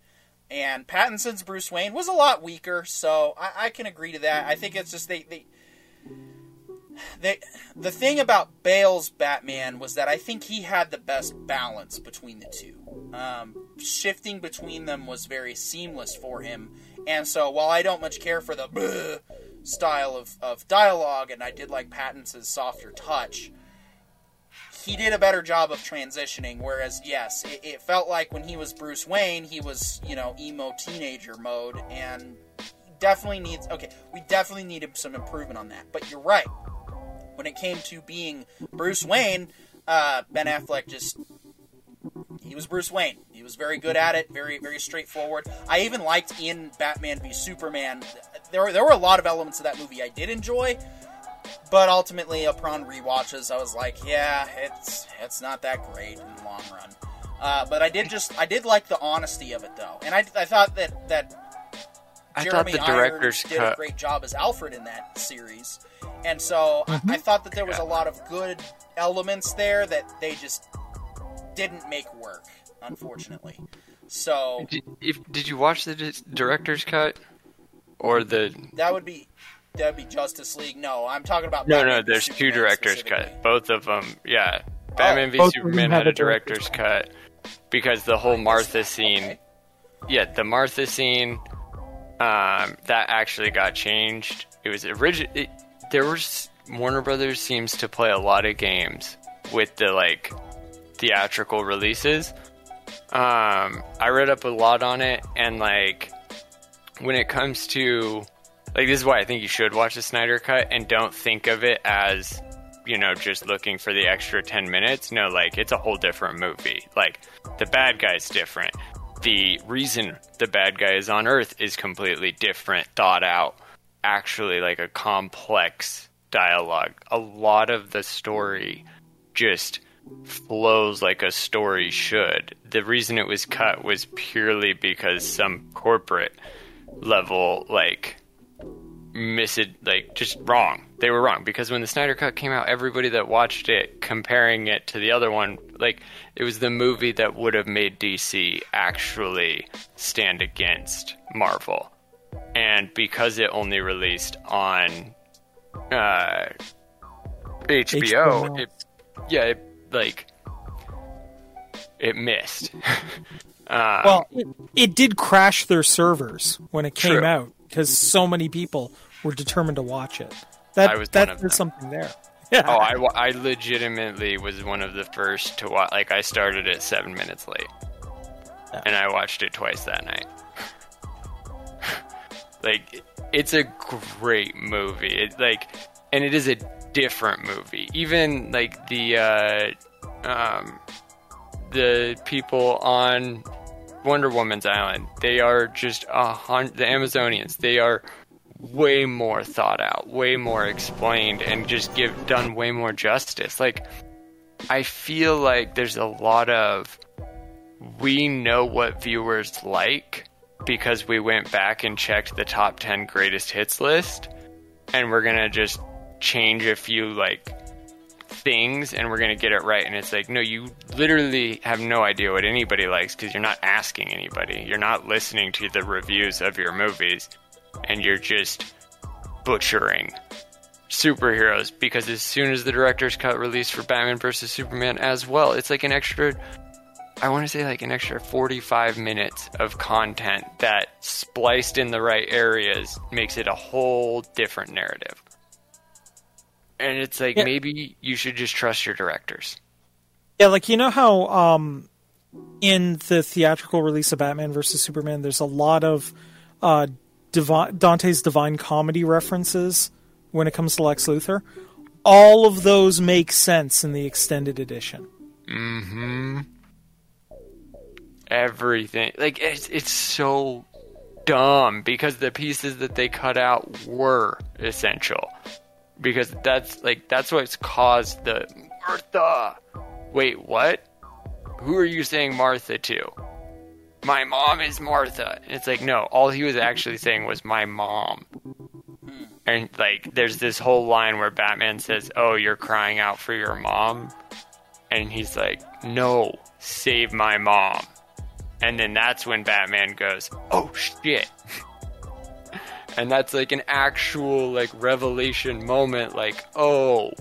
and Pattinson's Bruce Wayne was a lot weaker. So I, I can agree to that. I think it's just they they. They, the thing about Bale's Batman was that I think he had the best balance between the two. Um, shifting between them was very seamless for him, and so while I don't much care for the style of, of dialogue, and I did like Pattinson's softer touch, he did a better job of transitioning. Whereas, yes, it, it, felt like when he was Bruce Wayne, he was, you know, emo teenager mode, and definitely needs, okay, we definitely needed some improvement on that. But you're right. When it came to being Bruce Wayne, uh, Ben Affleck just he was Bruce Wayne. He was very good at it, very very straightforward. I even liked in Batman v Superman. There were, there were a lot of elements of that movie I did enjoy, but ultimately, upon re-watches, I was like, yeah, it's it's not that great in the long run. Uh, but I did just I did like the honesty of it though, and I, I thought that that I Jeremy thought the director's Irons did a great job as Alfred in that series, and so I, mm-hmm. I thought that there was a lot of good elements there that they just didn't make work, unfortunately. So Did, if, did you watch the director's cut or the? that would be that would be Justice League. No, I'm talking about No, Batman no. v There's two director's cut. Both of them. Yeah. Oh. Batman v Both of them Superman had a a director's cut because the whole Martha scene. Okay. Yeah, the Martha scene. Um, that actually got changed. It was original. There was Warner Brothers seems to play a lot of games with the like theatrical releases. Um, I read up a lot on it, and like when it comes to like this is why I think you should watch the Snyder Cut and don't think of it as you know just looking for the extra 10 minutes no like it's a whole different movie like the bad guy's different the reason the bad guy is on earth is completely different thought out actually like a complex dialogue. A lot of the story just flows like a story should. The reason it was cut was purely because some corporate level like miss it like just wrong. They were wrong. Because when the snyder cut came out everybody that watched it comparing it to the other one like it was the movie that would have made dc actually stand against marvel. And because it only released on uh hbo, HBO. it yeah it, like it missed. Um, Well, it, it did crash their servers when it came True. out because so many people were determined to watch it. That I was that there's something there. Yeah. Oh, I, I legitimately was one of the first to watch. Like, I started it seven minutes late, Yeah. and I watched it twice that night. like, it's a great movie. It like, and it is a different movie. Even like the uh, um, the people on Wonder Woman's island, they are just a the Amazonians. They are way more thought out, way more explained, and just give done way more justice. Like, I feel like there's a lot of we know what viewers like because we went back and checked the top 10 greatest hits list and we're going to just change a few like things and we're going to get it right. And it's like no you literally have no idea what anybody likes because you're not asking anybody. You're not listening to the reviews of your movies. And you're just butchering superheroes because as soon as the director's cut released for Batman vs Superman as well, it's like an extra I want to say like an extra 45 minutes of content that spliced in the right areas makes it a whole different narrative. And it's like Yeah. maybe you should just trust your directors. Yeah, like you know how um, in the theatrical release of Batman versus Superman, there's a lot of uh, Divi- Dante's Divine Comedy references when it comes to Lex Luthor. All of those make sense in the extended edition. Hmm. Everything. Like it's it's so dumb because the pieces that they cut out were essential. Because that's like that's what's caused the Martha. Wait, what? Who are you saying Martha to? my mom is Martha. It's like, no, all he was actually saying was my mom. And like, there's this whole line where Batman says, "Oh, you're crying out for your mom," and he's like, "No, save my mom." And then that's when Batman goes, "Oh shit." and that's like an actual like revelation moment like, "Oh,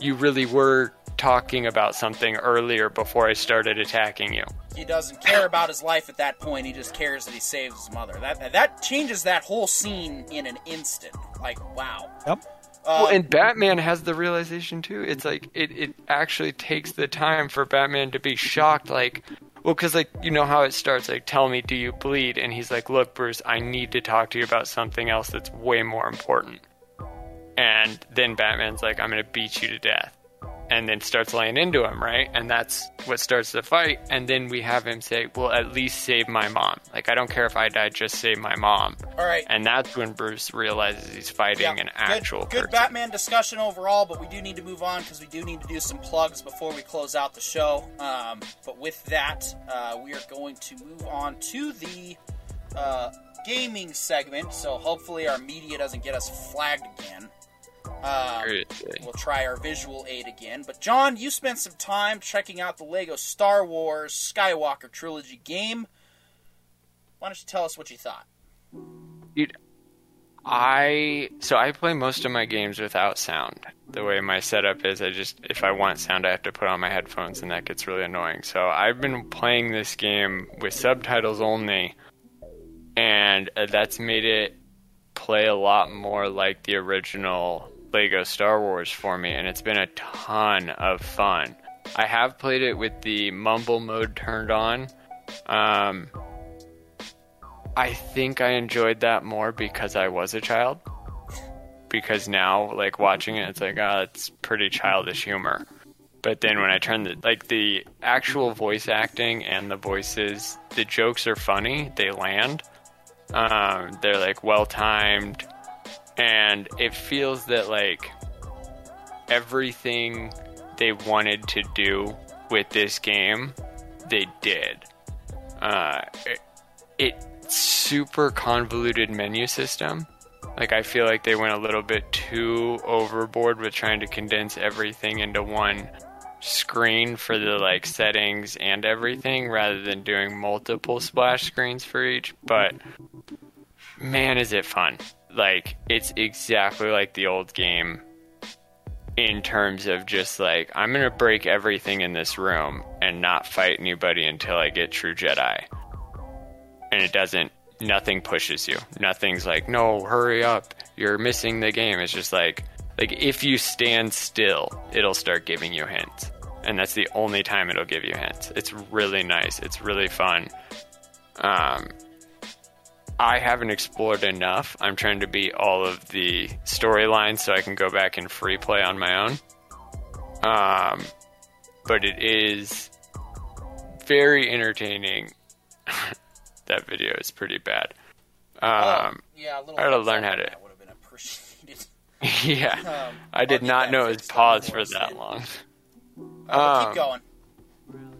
you really were talking about something earlier before I started attacking you." He doesn't care about his life at that point. He just cares that he saves his mother. That that changes that whole scene in an instant. Like, wow. Yep. Uh, well, and Batman has the realization too. It's like it, it actually takes the time for Batman to be shocked. Like, well, because like you know how it starts. Like, tell me, do you bleed? And he's like, look, Bruce, I need to talk to you about something else that's way more important. And then Batman's like, I'm gonna beat you to death and then starts laying into him, right? And that's what starts the fight. And then we have him say, "Well, at least save my mom. Like I don't care if I die, just save my mom." All right. And that's when Bruce realizes he's fighting Yeah, an good- actual good, person. Batman discussion overall, but we do need to move on because we do need to do some plugs before we close out the show. Um, but with that, uh, we are going to move on to the uh, gaming segment. So hopefully our media doesn't get us flagged again. Um, We'll try our visual aid again. But John, you spent some time checking out the Lego Star Wars Skywalker Trilogy game. Why don't you tell us what you thought? Dude, I so I play most of my games without sound. The way my setup is, I just if I want sound, I have to put on my headphones, and that gets really annoying. So I've been playing this game with subtitles only, and uh, that's made it play a lot more like the original Lego Star Wars for me, and it's been a ton of fun. I have played it with the mumble mode turned on. Um, I think I enjoyed that more because I was a child. Because now, like watching it, it's like, ah, it's pretty childish humor. But then when I turn the like the actual voice acting and the voices, the jokes are funny. They land. Um, they're like well timed, and it feels that like everything they wanted to do with this game, they did. Uh, it, it super convoluted menu system. Like I feel like they went a little bit too overboard with trying to condense everything into one screen for the like settings and everything rather than doing multiple splash screens for each. But man, is it fun. Like it's exactly like the old game in terms of just like I'm to break everything in this room and not fight anybody until I get true Jedi. And it doesn't nothing pushes you. Nothing's like, "No, hurry up. You're missing the game." It's just like like if you stand still, it'll start giving you hints. And that's the only time it'll give you hints. It's really nice. It's really fun. Um I haven't explored enough. I'm trying to beat all of the storylines so I can go back and free play on my own. Um, but it is very entertaining. that video is pretty bad. Um, yeah, a I gotta learn how to- would have been appreciated. yeah, Um, I did not know it was paused for that long. Uh, but Um, keep going.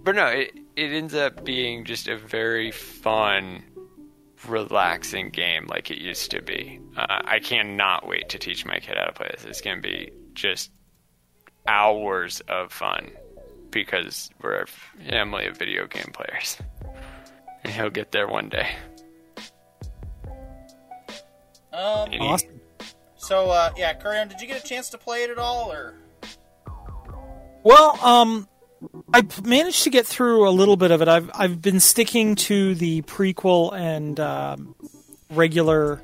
But no, it it ends up being just a very fun, relaxing game like it used to be. Uh, I cannot wait to teach my kid how to play this. It's gonna be just hours of fun because we're a family of video game players, and he'll get there one day. Um, Awesome. so uh, yeah, Coraon, did you get a chance to play it at all, or Well, um, I managed to get through a little bit of it. I've I've been sticking to the prequel and um, regular,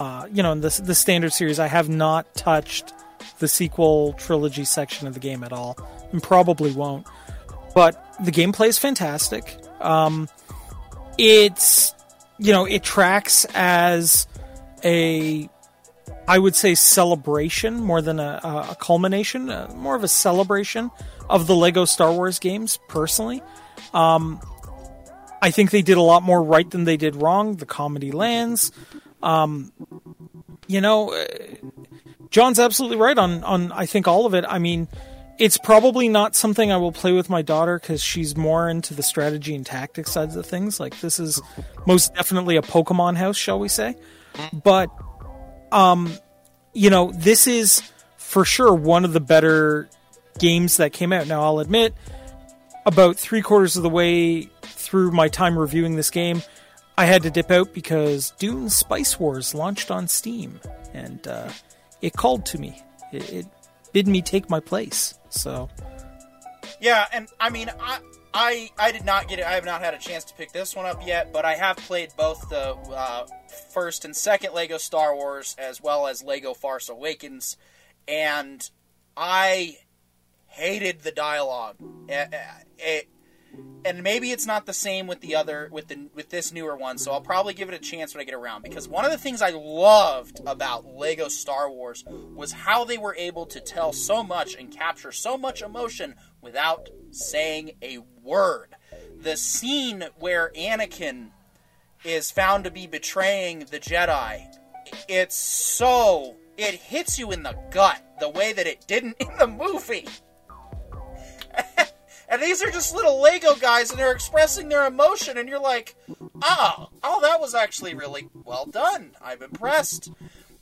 uh, you know, the the standard series. I have not touched the sequel trilogy section of the game at all, and probably won't. But the gameplay is fantastic. Um, it's you know it tracks as a I would say celebration more than a, a culmination, uh, more of a celebration of the Lego Star Wars games. Personally, um, I think they did a lot more right than they did wrong. The comedy lands. Um, you know, uh, John's absolutely right on on I think all of it. I mean, it's probably not something I will play with my daughter because she's more into the strategy and tactics sides of things. Like this is most definitely a Pokemon house, shall we say? But, um, you know, this is for sure one of the better games that came out. Now, I'll admit, about three quarters of the way through my time reviewing this game, I had to dip out because Dune Spice Wars launched on Steam, and uh, it called to me. It, it bid me take my place. So, Yeah, and I mean, I, I, I did not get it. I have not had a chance to pick this one up yet, but I have played both the uh, first and second Lego Star Wars as well as Lego Farce Awakens, and I hated the dialogue. Eh, eh, It, and maybe it's not the same with the other with the with this newer one, so I'll probably give it a chance when I get around. Because one of the things I loved about Lego Star Wars was how they were able to tell so much and capture so much emotion without saying a word. The scene where Anakin is found to be betraying the Jedi, it's so it hits you in the gut the way that it didn't in the movie. And these are just little Lego guys, and they're expressing their emotion, and you're like, oh, oh, that was actually really well done. I'm impressed.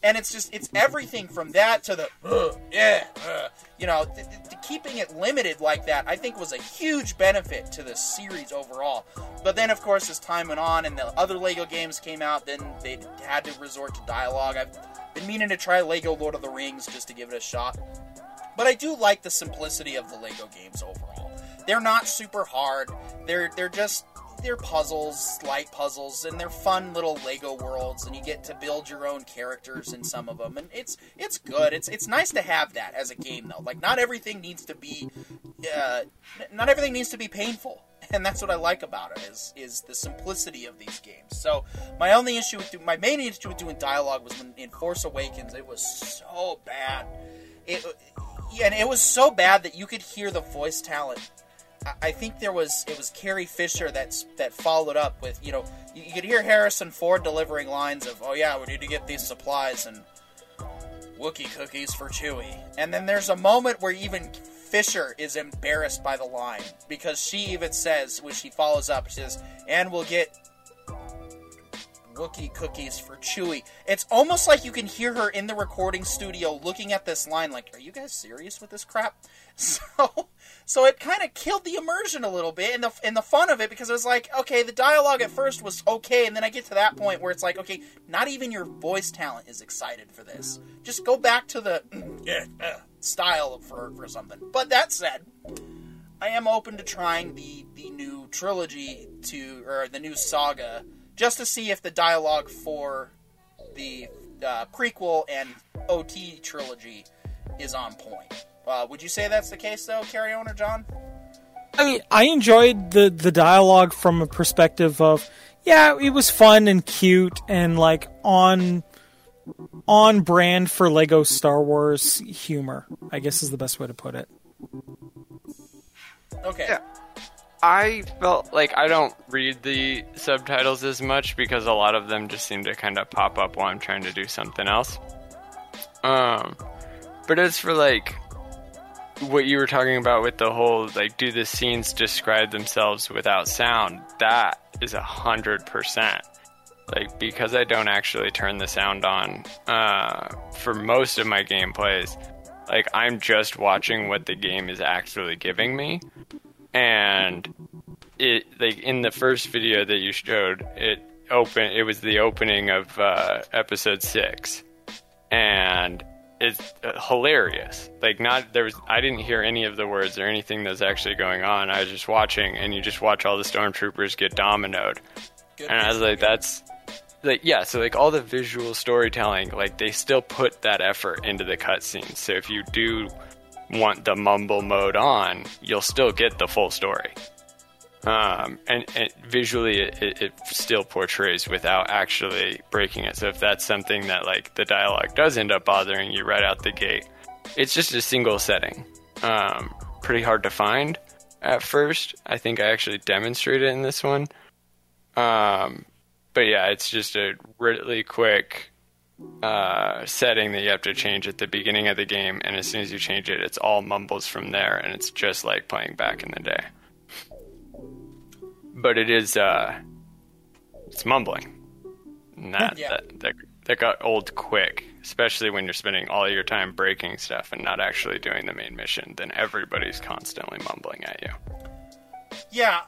And it's just, it's everything from that to the, "Ugh, yeah, uh," you know, th- th- keeping it limited like that, I think was a huge benefit to the series overall. But then, of course, as time went on and the other Lego games came out, then they had to resort to dialogue. I've been meaning to try Lego Lord of the Rings just to give it a shot. But I do like the simplicity of the Lego games overall. They're not super hard. They're they're just they're puzzles, light puzzles, and they're fun little Lego worlds, and you get to build your own characters in some of them, and it's it's good. It's it's nice to have that as a game though. Like not everything needs to be, uh, not everything needs to be painful, and that's what I like about it is is the simplicity of these games. So my only issue with my main issue with doing dialogue was when in Force Awakens it was so bad. It and it was so bad that you could hear the voice talent. I- think there was it was Carrie Fisher that's that followed up with you know you, you could hear Harrison Ford delivering lines of oh yeah we need to get these supplies and Wookie cookies for Chewie and then there's a moment where even Fisher is embarrassed by the line because she even says when she follows up she says and we'll get Wookie cookies for Chewie. It's almost like you can hear her in the recording studio looking at this line like, "Are you guys serious with this crap?" So, so it kind of killed the immersion a little bit and the and the fun of it because it was like, okay, the dialogue at first was okay, and then I get to that point where it's like, okay, not even your voice talent is excited for this. Just go back to the uh, style for for something. But that said, I am open to trying the the new trilogy to or the new saga just to see if the dialogue for the uh, prequel and OT trilogy is on point. Uh, would you say that's the case, though, Coraon or John? I mean, I enjoyed the the dialogue from a perspective of yeah, it was fun and cute and like on on brand for Lego Star Wars humor. I guess is the best way to put it. Okay. Yeah. I felt like I don't read the subtitles as much because a lot of them just seem to kind of pop up while I'm trying to do something else. Um, but as for like what you were talking about with the whole like, do the scenes describe themselves without sound? That is a hundred percent. Like because I don't actually turn the sound on uh, for most of my gameplays, like I'm just watching what the game is actually giving me and it like in the first video that you showed it open it was the opening of uh, episode six and it's uh, hilarious. Like not there was i didn't hear any of the words or anything that's actually going on. I was just watching and you just watch all the stormtroopers get dominoed. Good and i was like that's like yeah so like all the visual storytelling like they still put that effort into the cutscenes so if you do want the mumble mode on, you'll still get the full story. Um, and, and visually, it, it, still portrays without actually breaking it. So if that's something that like the dialogue does end up bothering you right out the gate, it's just a single setting. Um, pretty hard to find at first. I think I actually demonstrated in this one. Um, but yeah, it's just a really quick uh, setting that you have to change at the beginning of the game, and as soon as you change it, it's all mumbles from there, and it's just like playing back in the day. But it is, uh, it's mumbling. And that, Yeah. that, that, that got old quick, especially when you're spending all your time breaking stuff and not actually doing the main mission. Then everybody's constantly mumbling at you. Yeah,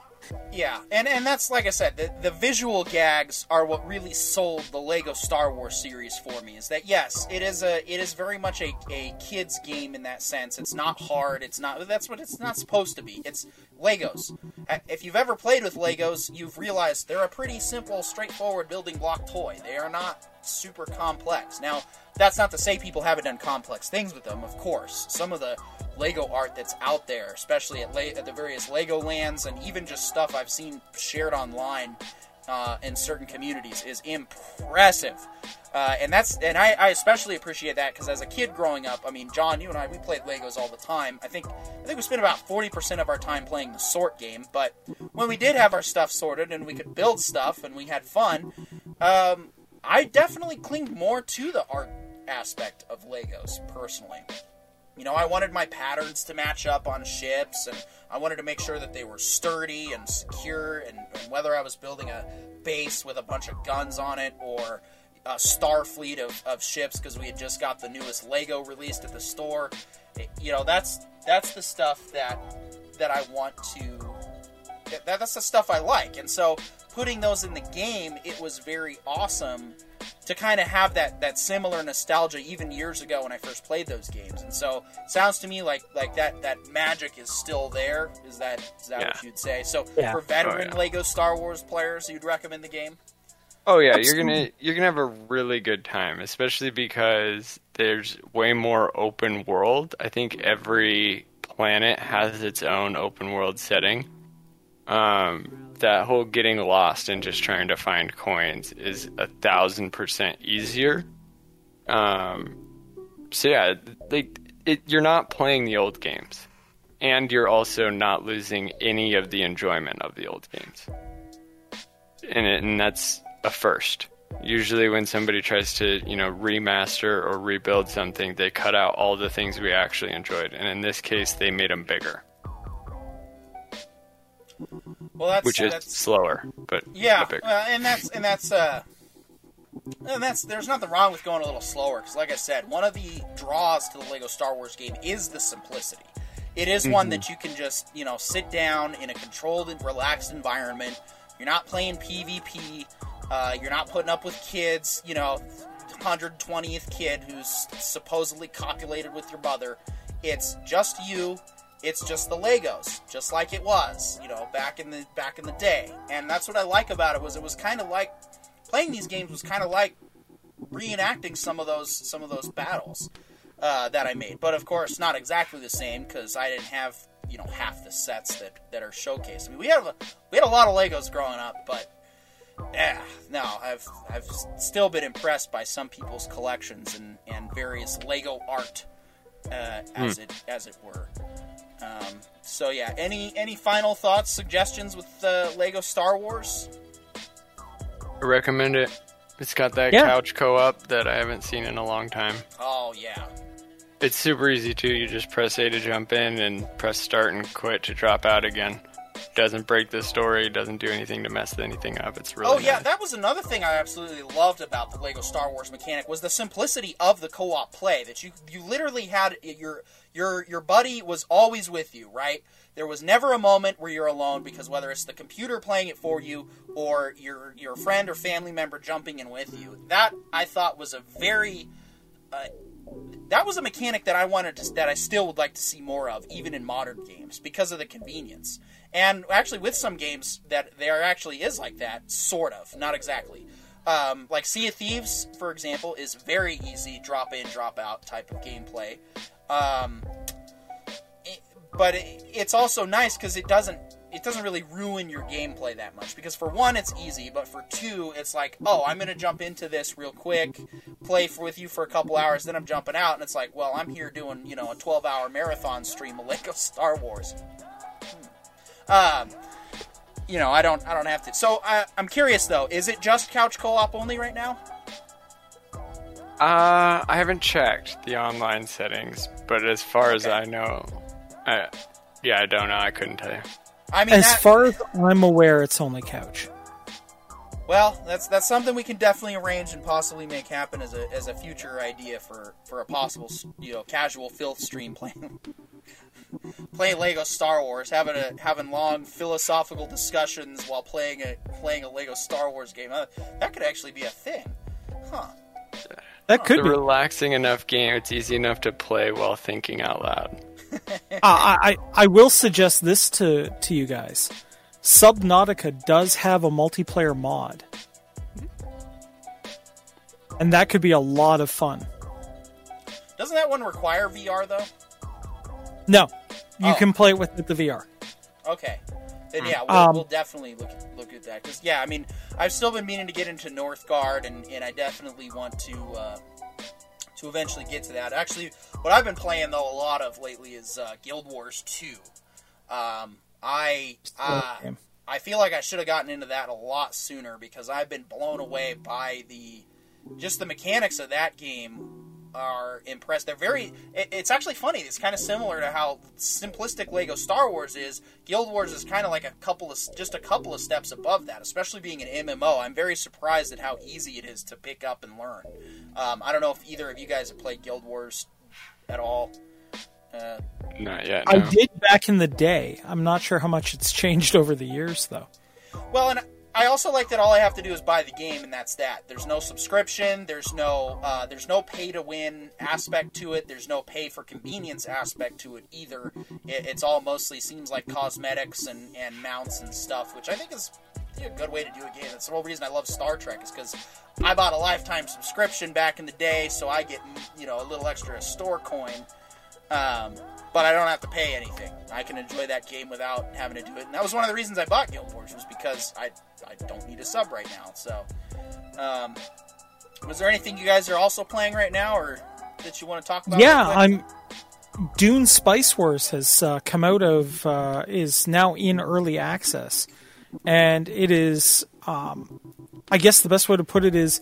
yeah, and and that's like I said, the the visual gags are what really sold the Lego Star Wars series for me. Is that yes, it is a it is very much a, a kids game in that sense. It's not hard. It's not that's what it's not supposed to be. It's Legos. Uh, If you've ever played with Legos, you've realized they're a pretty simple, straightforward building block toy. They are not super complex. Now, that's not to say people haven't done complex things with them. Of course, some of the Lego art that's out there, especially at, Le- at the various Lego lands, and even just stuff I've seen shared online uh, in certain communities, is impressive. Uh, and that's and I, I especially appreciate that because as a kid growing up, I mean, John, you and I, we played Legos all the time. I think I think we spent about forty percent of our time playing the sort game. But when we did have our stuff sorted and we could build stuff and we had fun, um, I definitely clinged more to the art aspect of Legos personally. You know, I wanted my patterns to match up on ships, and I wanted to make sure that they were sturdy and secure, and, and whether I was building a base with a bunch of guns on it or a star fleet of, of ships because we had just got the newest Lego released at the store. It- you know, that's that's the stuff that that I want to that, that's the stuff I like. And so putting those in the game, it was very awesome to kind of have that that similar nostalgia even years ago when I first played those games. And so sounds to me like like that that magic is still there. Is that is that what you'd say? So Yeah. for oh, veteran Oh, yeah. Lego Star Wars players, you'd recommend the game? Oh yeah, you're gonna you're gonna have a really good time, especially because there's way more open world. I think every planet has its own open world setting. Um, that whole getting lost and just trying to find coins is a thousand percent easier. Um, so yeah, like it, you're not playing the old games, and you're also not losing any of the enjoyment of the old games in it, and that's a first. Usually, when somebody tries to, you know, remaster or rebuild something, they cut out all the things we actually enjoyed, and in this case, they made them bigger, Well, that's which is that's slower, but Yeah, well, and that's and that's uh, and that's there's nothing wrong with going a little slower because, like I said, one of the draws to the Lego Star Wars game is the simplicity. It is one that you can just you know sit down in a controlled and relaxed environment. You're not playing PvP. Uh, you're not putting up with kids. You know, 120th kid who's supposedly copulated with your mother. It's just you it's just the Legos, just like it was, you know, back in the back in the day. And that's what I like about it was it was kind of like playing these games was kind of like reenacting some of those some of those battles uh, that I made. But of course, not exactly the same because I didn't have you know half the sets that that are showcased. I mean, we have a, we had a lot of Legos growing up, but yeah, no, I've I've still been impressed by some people's collections and and various Lego art uh, as it as it were. Um, so yeah, any any final thoughts, suggestions with uh, Lego Star Wars? I recommend it. It's got that Yeah. couch co-op that I haven't seen in a long time. Oh yeah, It's super easy too. You just press A to jump in and press start and quit to drop out again. Doesn't break the story. Doesn't do anything to mess anything up. It's really oh yeah, nice. that was another thing I absolutely loved about the Lego Star Wars mechanic was the simplicity of the co-op play. That you you literally had your your your buddy was always with you, right? There was never a moment where you're alone because whether it's the computer playing it for you or your your friend or family member jumping in with you, that I thought was a very uh, that was a mechanic that I wanted to that I still would like to see more of, even in modern games, because of the convenience. And actually, with some games that there actually is like that, sort of, not exactly. Um, like Sea of Thieves, for example, is very easy drop in, drop out type of gameplay. Um, it- but it, it's also nice because it doesn't it doesn't really ruin your gameplay that much. Because for one it's easy but for two it's like oh i'm gonna jump into this real quick play for, with you for a couple hours then i'm jumping out and it's like well i'm here doing you know a 12 hour marathon stream of lego star wars. Hmm. um you know i don't i don't have to. So I, i'm curious though is it just couch co-op only right now Uh, I haven't checked the online settings, but as far as Okay. I know, I, yeah, I don't know. I couldn't tell you. I mean, As that- far as I'm aware, it's only couch. Well, that's that's something we can definitely arrange and possibly make happen as a as a future idea for for a possible you know casual filth stream playing playing Lego Star Wars, having a having long philosophical discussions while playing a playing a Lego Star Wars game. Uh, that could actually be a thing, huh? That could It's be. a relaxing enough game. It's easy enough to play while thinking out loud. Uh, I, I I will suggest this to to you guys. Subnautica does have a multiplayer mod, and that could be a lot of fun. Doesn't that one require VR though? No, you Oh. can play it with the VR. Okay. Then yeah, we'll, Um, we'll definitely look look at that because yeah, I mean, I've still been meaning to get into Northgard, and, and I definitely want to uh, to eventually get to that. Actually, what I've been playing though a lot of lately is uh, Guild Wars Two. Um, I uh. I feel like I should have gotten into that a lot sooner because I've been blown away by the just the mechanics of that game are impressed. They're very. It, it's actually funny. It's kind of similar to how simplistic Lego Star Wars is. Guild Wars is kind of like a couple of just a couple of steps above that. Especially being an MMO, I'm very surprised at how easy it is to pick up and learn. Um, I don't know if either of you guys have played Guild Wars at all. Uh, Not yet. I did back in the day. I'm not sure how much it's changed over the years, though. Well, and I also like that all I have to do is buy the game, and that's that. There's no subscription. There's no uh, there's no pay to win aspect to it. There's no pay for convenience aspect to it either. It, it's all mostly seems like cosmetics and, and mounts and stuff, which I think is a good way to do a game. That's the whole reason I love Star Trek is because I bought a lifetime subscription back in the day, so I get you know a little extra store coin. Um, but I don't have to pay anything. I can enjoy that game without having to do it. And that was one of the reasons I bought Guild Wars was because I I don't need a sub right now. So, um, was there anything you guys are also playing right now, or that you want to talk about? yeah. I'm. Dune Spice Wars has uh, come out of uh, is now in early access, and it is. Um, I guess the best way to put it is,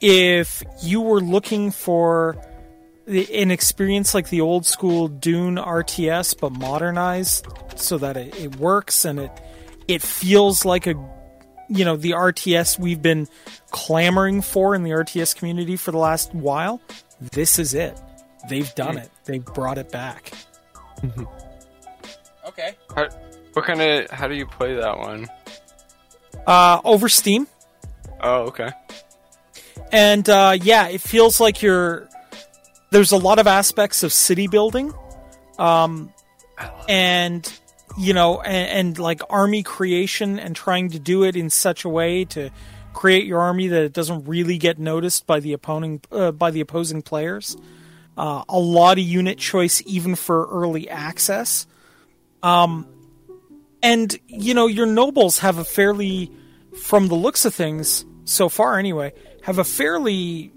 if you were looking for an experience like the old school Dune RTS but modernized so that it, it works and it it feels like a you know the RTS we've been clamoring for in the RTS community for the last while. This is it. They've done it. They've brought it back. okay. How, what kind of? How do you play that one? Uh, over Steam, Oh, okay. and uh, yeah, it feels like you're. There's a lot of aspects of city building, um, and you know, and, and like army creation, and trying to do it in such a way to create your army that it doesn't really get noticed by the opposing uh, by the opposing players. Uh, a lot of unit choice, even for early access. Um, and you know, your nobles have a fairly, from the looks of things so far anyway, have a fairly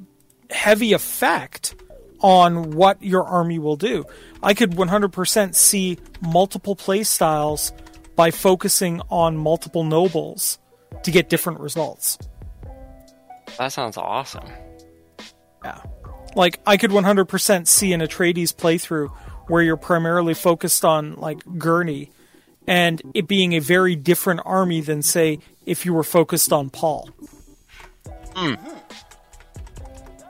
heavy effect on what your army will do. I could 100% see multiple play styles by focusing on multiple nobles to get different results. That sounds awesome. Yeah. Like I could 100% see an Atreides playthrough where you're primarily focused on like Gurney and it being a very different army than say if you were focused on Paul. Hmm.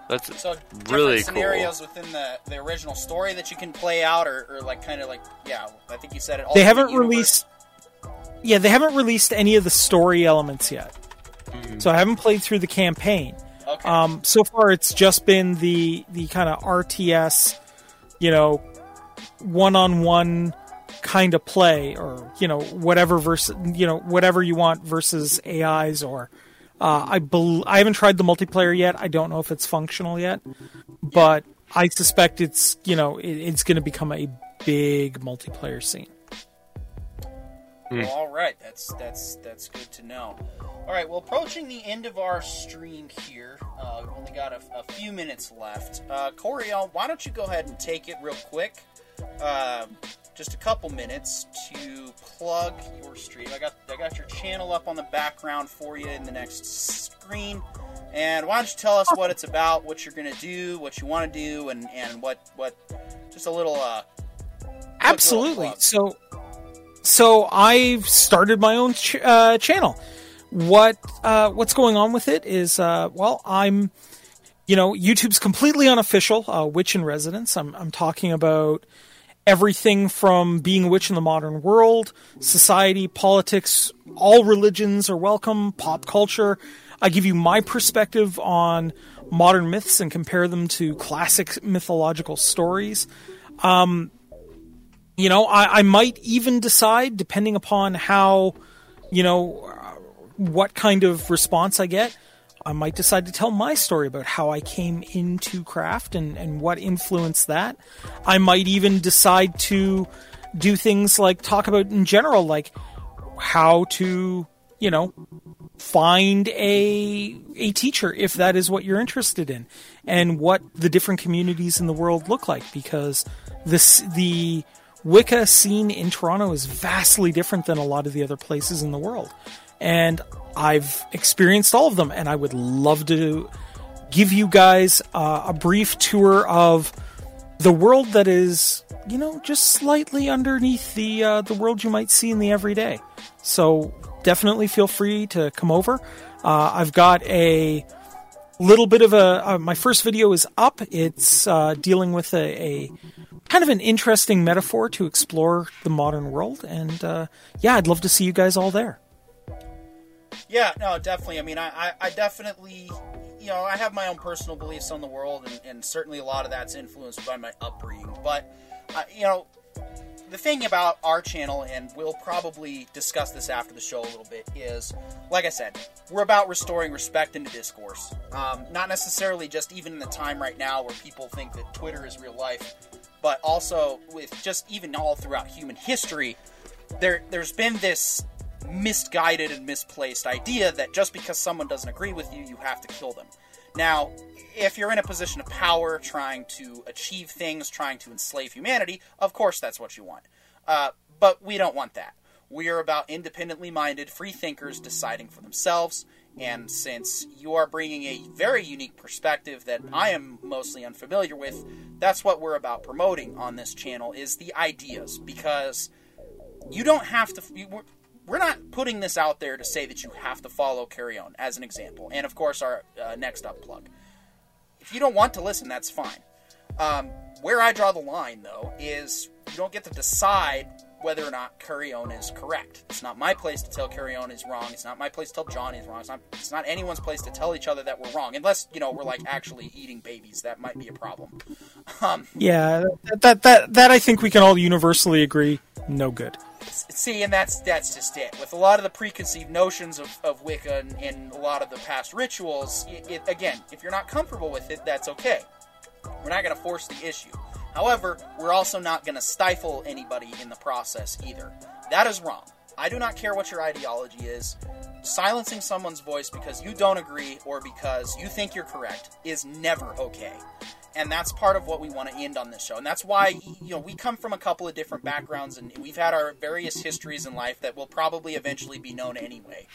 That's So different really cool. scenarios within the, the original story that you can play out, or, or like kind of like yeah, I think you said it. They haven't universe. released Yeah, they haven't released any of the story elements yet. So I haven't played through the campaign. Okay. Um, so far, it's just been the the kind of RTS, you know, one on one kind of play, or you know, whatever versus you know whatever you want versus AIs, or uh, I bel I haven't tried the multiplayer yet. I don't know if it's functional yet, but I suspect it's you know it, it's going to become a big multiplayer scene. Well, all right, that's that's that's good to know. All right, well, approaching the end of our stream here, uh, we've only got a, a few minutes left. Uh, Coraon, why don't you go ahead and take it real quick? Uh, just a couple minutes to plug your stream. I got I got your channel up on the background for you in the next screen. And why don't you tell us what it's about, what you're going to do, what you want to do, and, and what what just a little uh, absolutely. So so I've started my own ch- uh, channel. What uh, what's going on with it is uh, well, I'm you know YouTube's completely unofficial. Uh, witch in residence. I'm I'm talking about everything from being a witch in the modern world, society, politics, all religions are welcome, pop culture. I give you my perspective on modern myths and compare them to classic mythological stories. Um, you know, I, I, might even decide, depending upon how, you know, what kind of response I get, I might decide to tell my story about how I came into craft and, and what influenced that. I might even decide to do things like talk about in general, like how to, you know, find a a teacher if that is what you're interested in, and what the different communities in the world look like because this the Wicca scene in Toronto is vastly different than a lot of the other places in the world and I've experienced all of them, and I would love to give you guys uh, a brief tour of the world that is, you know, just slightly underneath the uh, the world you might see in the everyday. So definitely feel free to come over. Uh, I've got a little bit of a uh, my first video is up. It's uh, dealing with a, a, kind of an interesting metaphor to explore the modern world, and uh, yeah, I'd love to see you guys all there. Yeah, no, definitely. I mean, I, I, I, definitely, you know, I have my own personal beliefs on the world, and, and certainly a lot of that's influenced by my upbringing. But, uh, you know, the thing about our channel, and we'll probably discuss this after the show a little bit, is like I said, we're about restoring respect into discourse. Um, not necessarily just even in the time right now where people think that Twitter is real life, but also with just even all throughout human history, there there's been this misguided and misplaced idea that just because someone doesn't agree with you, you have to kill them. Now, if you're in a position of power, trying to achieve things, trying to enslave humanity, of course that's what you want. Uh, but we don't want that. We are about independently minded free thinkers deciding for themselves. And since you are bringing a very unique perspective that I am mostly unfamiliar with, that's what we're about promoting on this channel is the ideas because you don't have to we're not putting this out there to say that you have to follow Coraon as an example. And of course, our uh, next up plug. If you don't want to listen, that's fine. Um, where I draw the line, though, is you don't get to decide whether or not Coraon is correct. It's not my place to tell Coraon is wrong. It's not my place to tell Johnny is wrong. It's not, it's not anyone's place to tell each other that we're wrong, unless you know we're like actually eating babies. That might be a problem. Um, yeah, that, that that that I think we can all universally agree, no good see, and that's that's just it. With a lot of the preconceived notions of, of Wicca and, and a lot of the past rituals, it, it, again, if you're not comfortable with it, that's okay. We're not going to force the issue. However, we're also not going to stifle anybody in the process either. That is wrong. I do not care what your ideology is. Silencing someone's voice because you don't agree or because you think you're correct is never okay. And that's part of what we want to end on this show. And that's why you know we come from a couple of different backgrounds and we've had our various histories in life that will probably eventually be known anyway.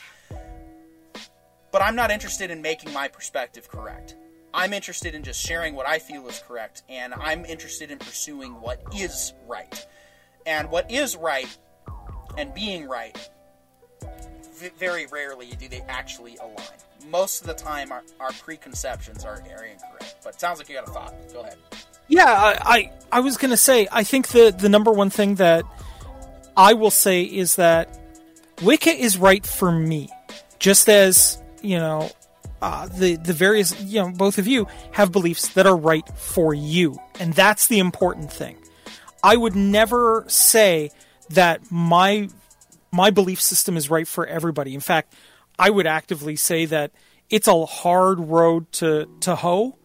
But i'm not interested in making my perspective correct. I'm interested in just sharing what i feel is correct and i'm interested in pursuing what is right. And what is right and being right very rarely do they actually align most of the time our, our preconceptions are, are incorrect. But sounds like you got a thought. Go ahead. Yeah, I, I, I was going to say, I think the, the number one thing that I will say is that Wicca is right for me. Just as, you know, uh, the, the various, you know, both of you have beliefs that are right for you. And that's the important thing. I would never say that my my belief system is right for everybody. In fact, I would actively say that it's a hard road to to hoe,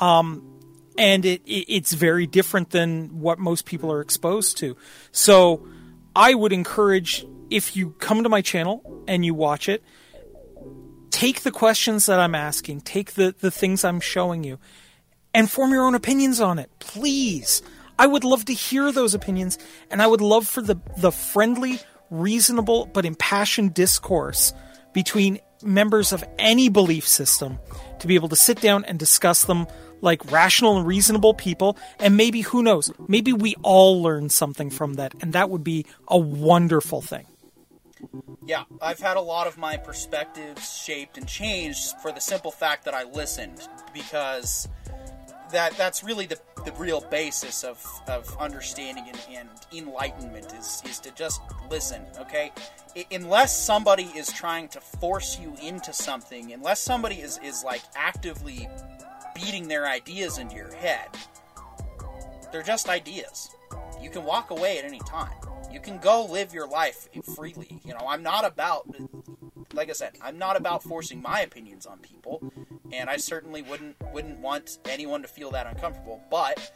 um, and it, it, it's very different than what most people are exposed to. So, I would encourage if you come to my channel and you watch it, take the questions that I'm asking, take the the things I'm showing you, and form your own opinions on it, please. I would love to hear those opinions, and I would love for the the friendly, reasonable but impassioned discourse between members of any belief system to be able to sit down and discuss them like rational and reasonable people and maybe who knows maybe we all learn something from that and that would be a wonderful thing. Yeah i've had a lot of my perspectives shaped and changed for the simple fact that i listened because that that's really the, the real basis of, of understanding and, and enlightenment is, is to just listen okay? I, unless somebody is trying to force you into something unless somebody is, is like actively beating their ideas into your head they're just ideas. You can walk away at any time. You can go live your life freely. You know i'm not about like i said i'm not about forcing my opinions on people and I certainly wouldn't wouldn't want anyone to feel that uncomfortable. But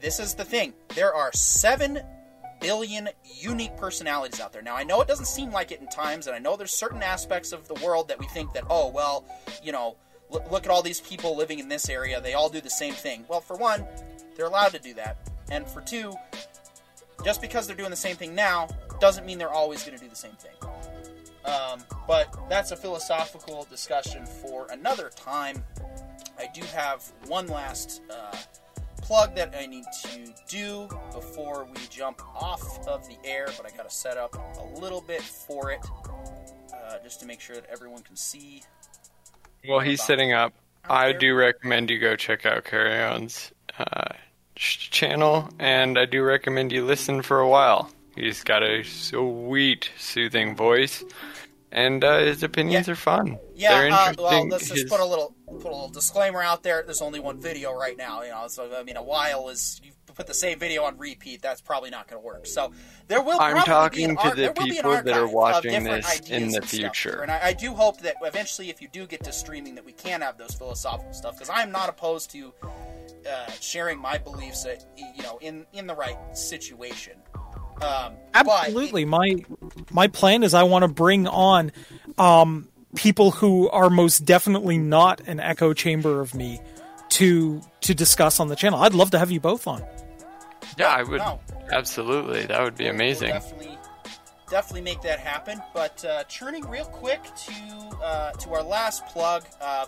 this is the thing: there are seven billion unique personalities out there. Now, I know it doesn't seem like it in times, and I know there's certain aspects of the world that we think that, oh, well, you know, look, look at all these people living in this area; they all do the same thing. Well, for one, they're allowed to do that, and for two, just because they're doing the same thing now doesn't mean they're always going to do the same thing. Um, but that's a philosophical discussion for another time. I do have one last uh, plug that I need to do before we jump off of the air, but I got to set up a little bit for it uh, just to make sure that everyone can see. Well, he's setting up. I do recommend you go check out Coraon's uh, channel, and I do recommend you listen for a while. He's got a sweet, soothing voice and uh, his opinions yeah. are fun. Yeah, uh, well, let's just put a little put a little disclaimer out there. There's only one video right now, you know. So I mean, a while is you put the same video on repeat. That's probably not going to work. So there will. Be. I'm talking to the people that are watching this in the future, and I, I, do hope that eventually, if you do get to streaming, that we can have those philosophical stuff because I'm not opposed to uh, sharing my beliefs, uh, you know, in in the right situation. Um, Absolutely. It, my my plan is I want to bring on um, people who are most definitely not an echo chamber of me to to discuss on the channel. I'd love to have you both on. Yeah, I would. No. Absolutely, that would be amazing. We'll definitely, definitely make that happen. But uh, turning real quick to uh, to our last plug. Uh,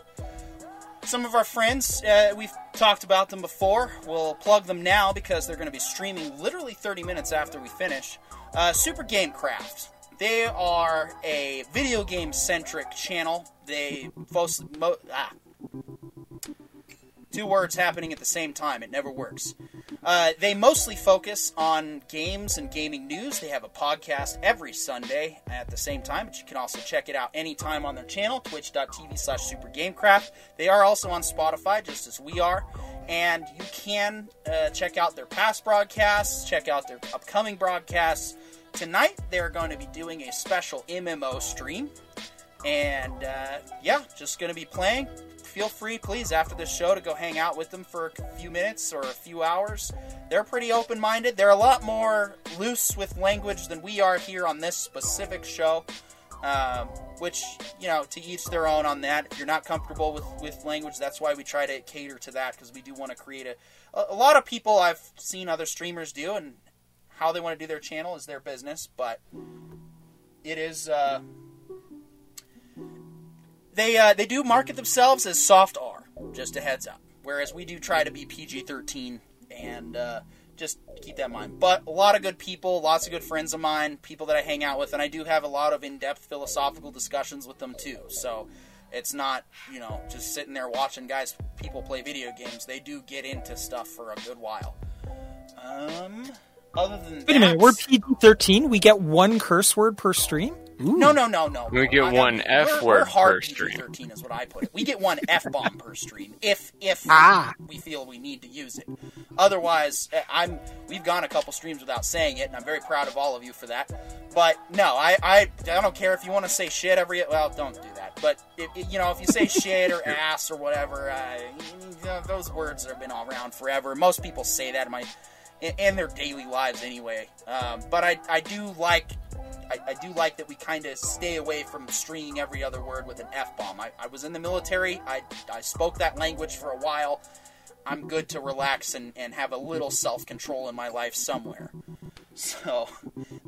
some of our friends, uh, we've talked about them before. We'll plug them now because they're going to be streaming literally 30 minutes after we finish. Uh, Supergamekraft. They are a video game centric channel. They post mo- ah, two words happening at the same time. It never works. Uh, they mostly focus on games and gaming news. They have a podcast every Sunday at the same time, but you can also check it out anytime on their channel, twitch.tv slash supergamekraft. They are also on Spotify, just as we are. And you can uh, check out their past broadcasts, check out their upcoming broadcasts. Tonight, they're going to be doing a special MMO stream. And uh, yeah, just going to be playing feel free, please, after this show to go hang out with them for a few minutes or a few hours. They're pretty open minded. They're a lot more loose with language than we are here on this specific show. Um, which, you know, to each their own on that. If you're not comfortable with, with language, that's why we try to cater to that because we do want to create a, a. Lot of people I've seen other streamers do, and how they want to do their channel is their business, but it is. Uh, they uh, they do market themselves as soft R. Just a heads up. Whereas we do try to be PG thirteen and uh, just keep that in mind. But a lot of good people, lots of good friends of mine, people that I hang out with, and I do have a lot of in depth philosophical discussions with them too. So it's not you know just sitting there watching guys people play video games. They do get into stuff for a good while. Um, other than wait a minute, we're PG thirteen. We get one curse word per stream. Ooh. No, no, no, no. We get I, one F we're, word we're per stream. Thirteen is what I put it. We get one F bomb per stream if if ah. we feel we need to use it. Otherwise, eh, I'm we've gone a couple streams without saying it, and I'm very proud of all of you for that. But no, I I, I don't care if you want to say shit every well, don't do that. But it, it, you know, if you say shit or ass or whatever, uh, you know, those words have been all around forever. Most people say that in in their daily lives anyway. Um, but I I do like I, I do like that we kind of stay away from stringing every other word with an F bomb. I, I was in the military, I, I spoke that language for a while. I'm good to relax and, and have a little self control in my life somewhere. So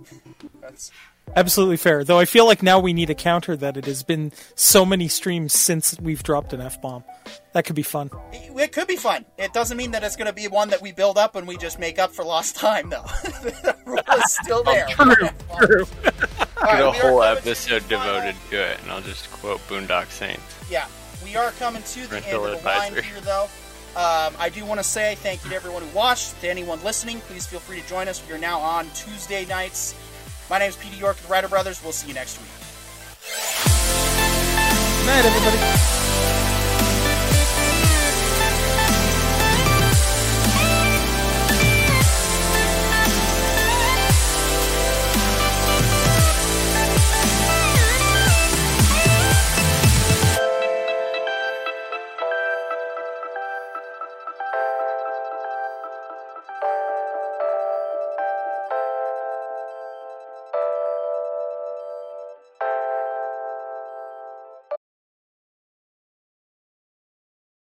that's Absolutely fair. Though I feel like now we need a counter that it has been so many streams since we've dropped an F bomb. That could be fun. it, it could be fun. It doesn't mean that it's going to be one that we build up and we just make up for lost time, though. the rule is still there. True, true. All right, Get a we are whole coming to the episode final- devoted to it, and I'll just quote Boondock Saints. Yeah, we are coming to the Parental end of the line here, though. Um, I do want to say thank you to everyone who watched. To anyone listening, please feel free to join us. We are now on Tuesday nights. My name is Pete York, the Writer Brothers. We'll see you next week. Good night, everybody.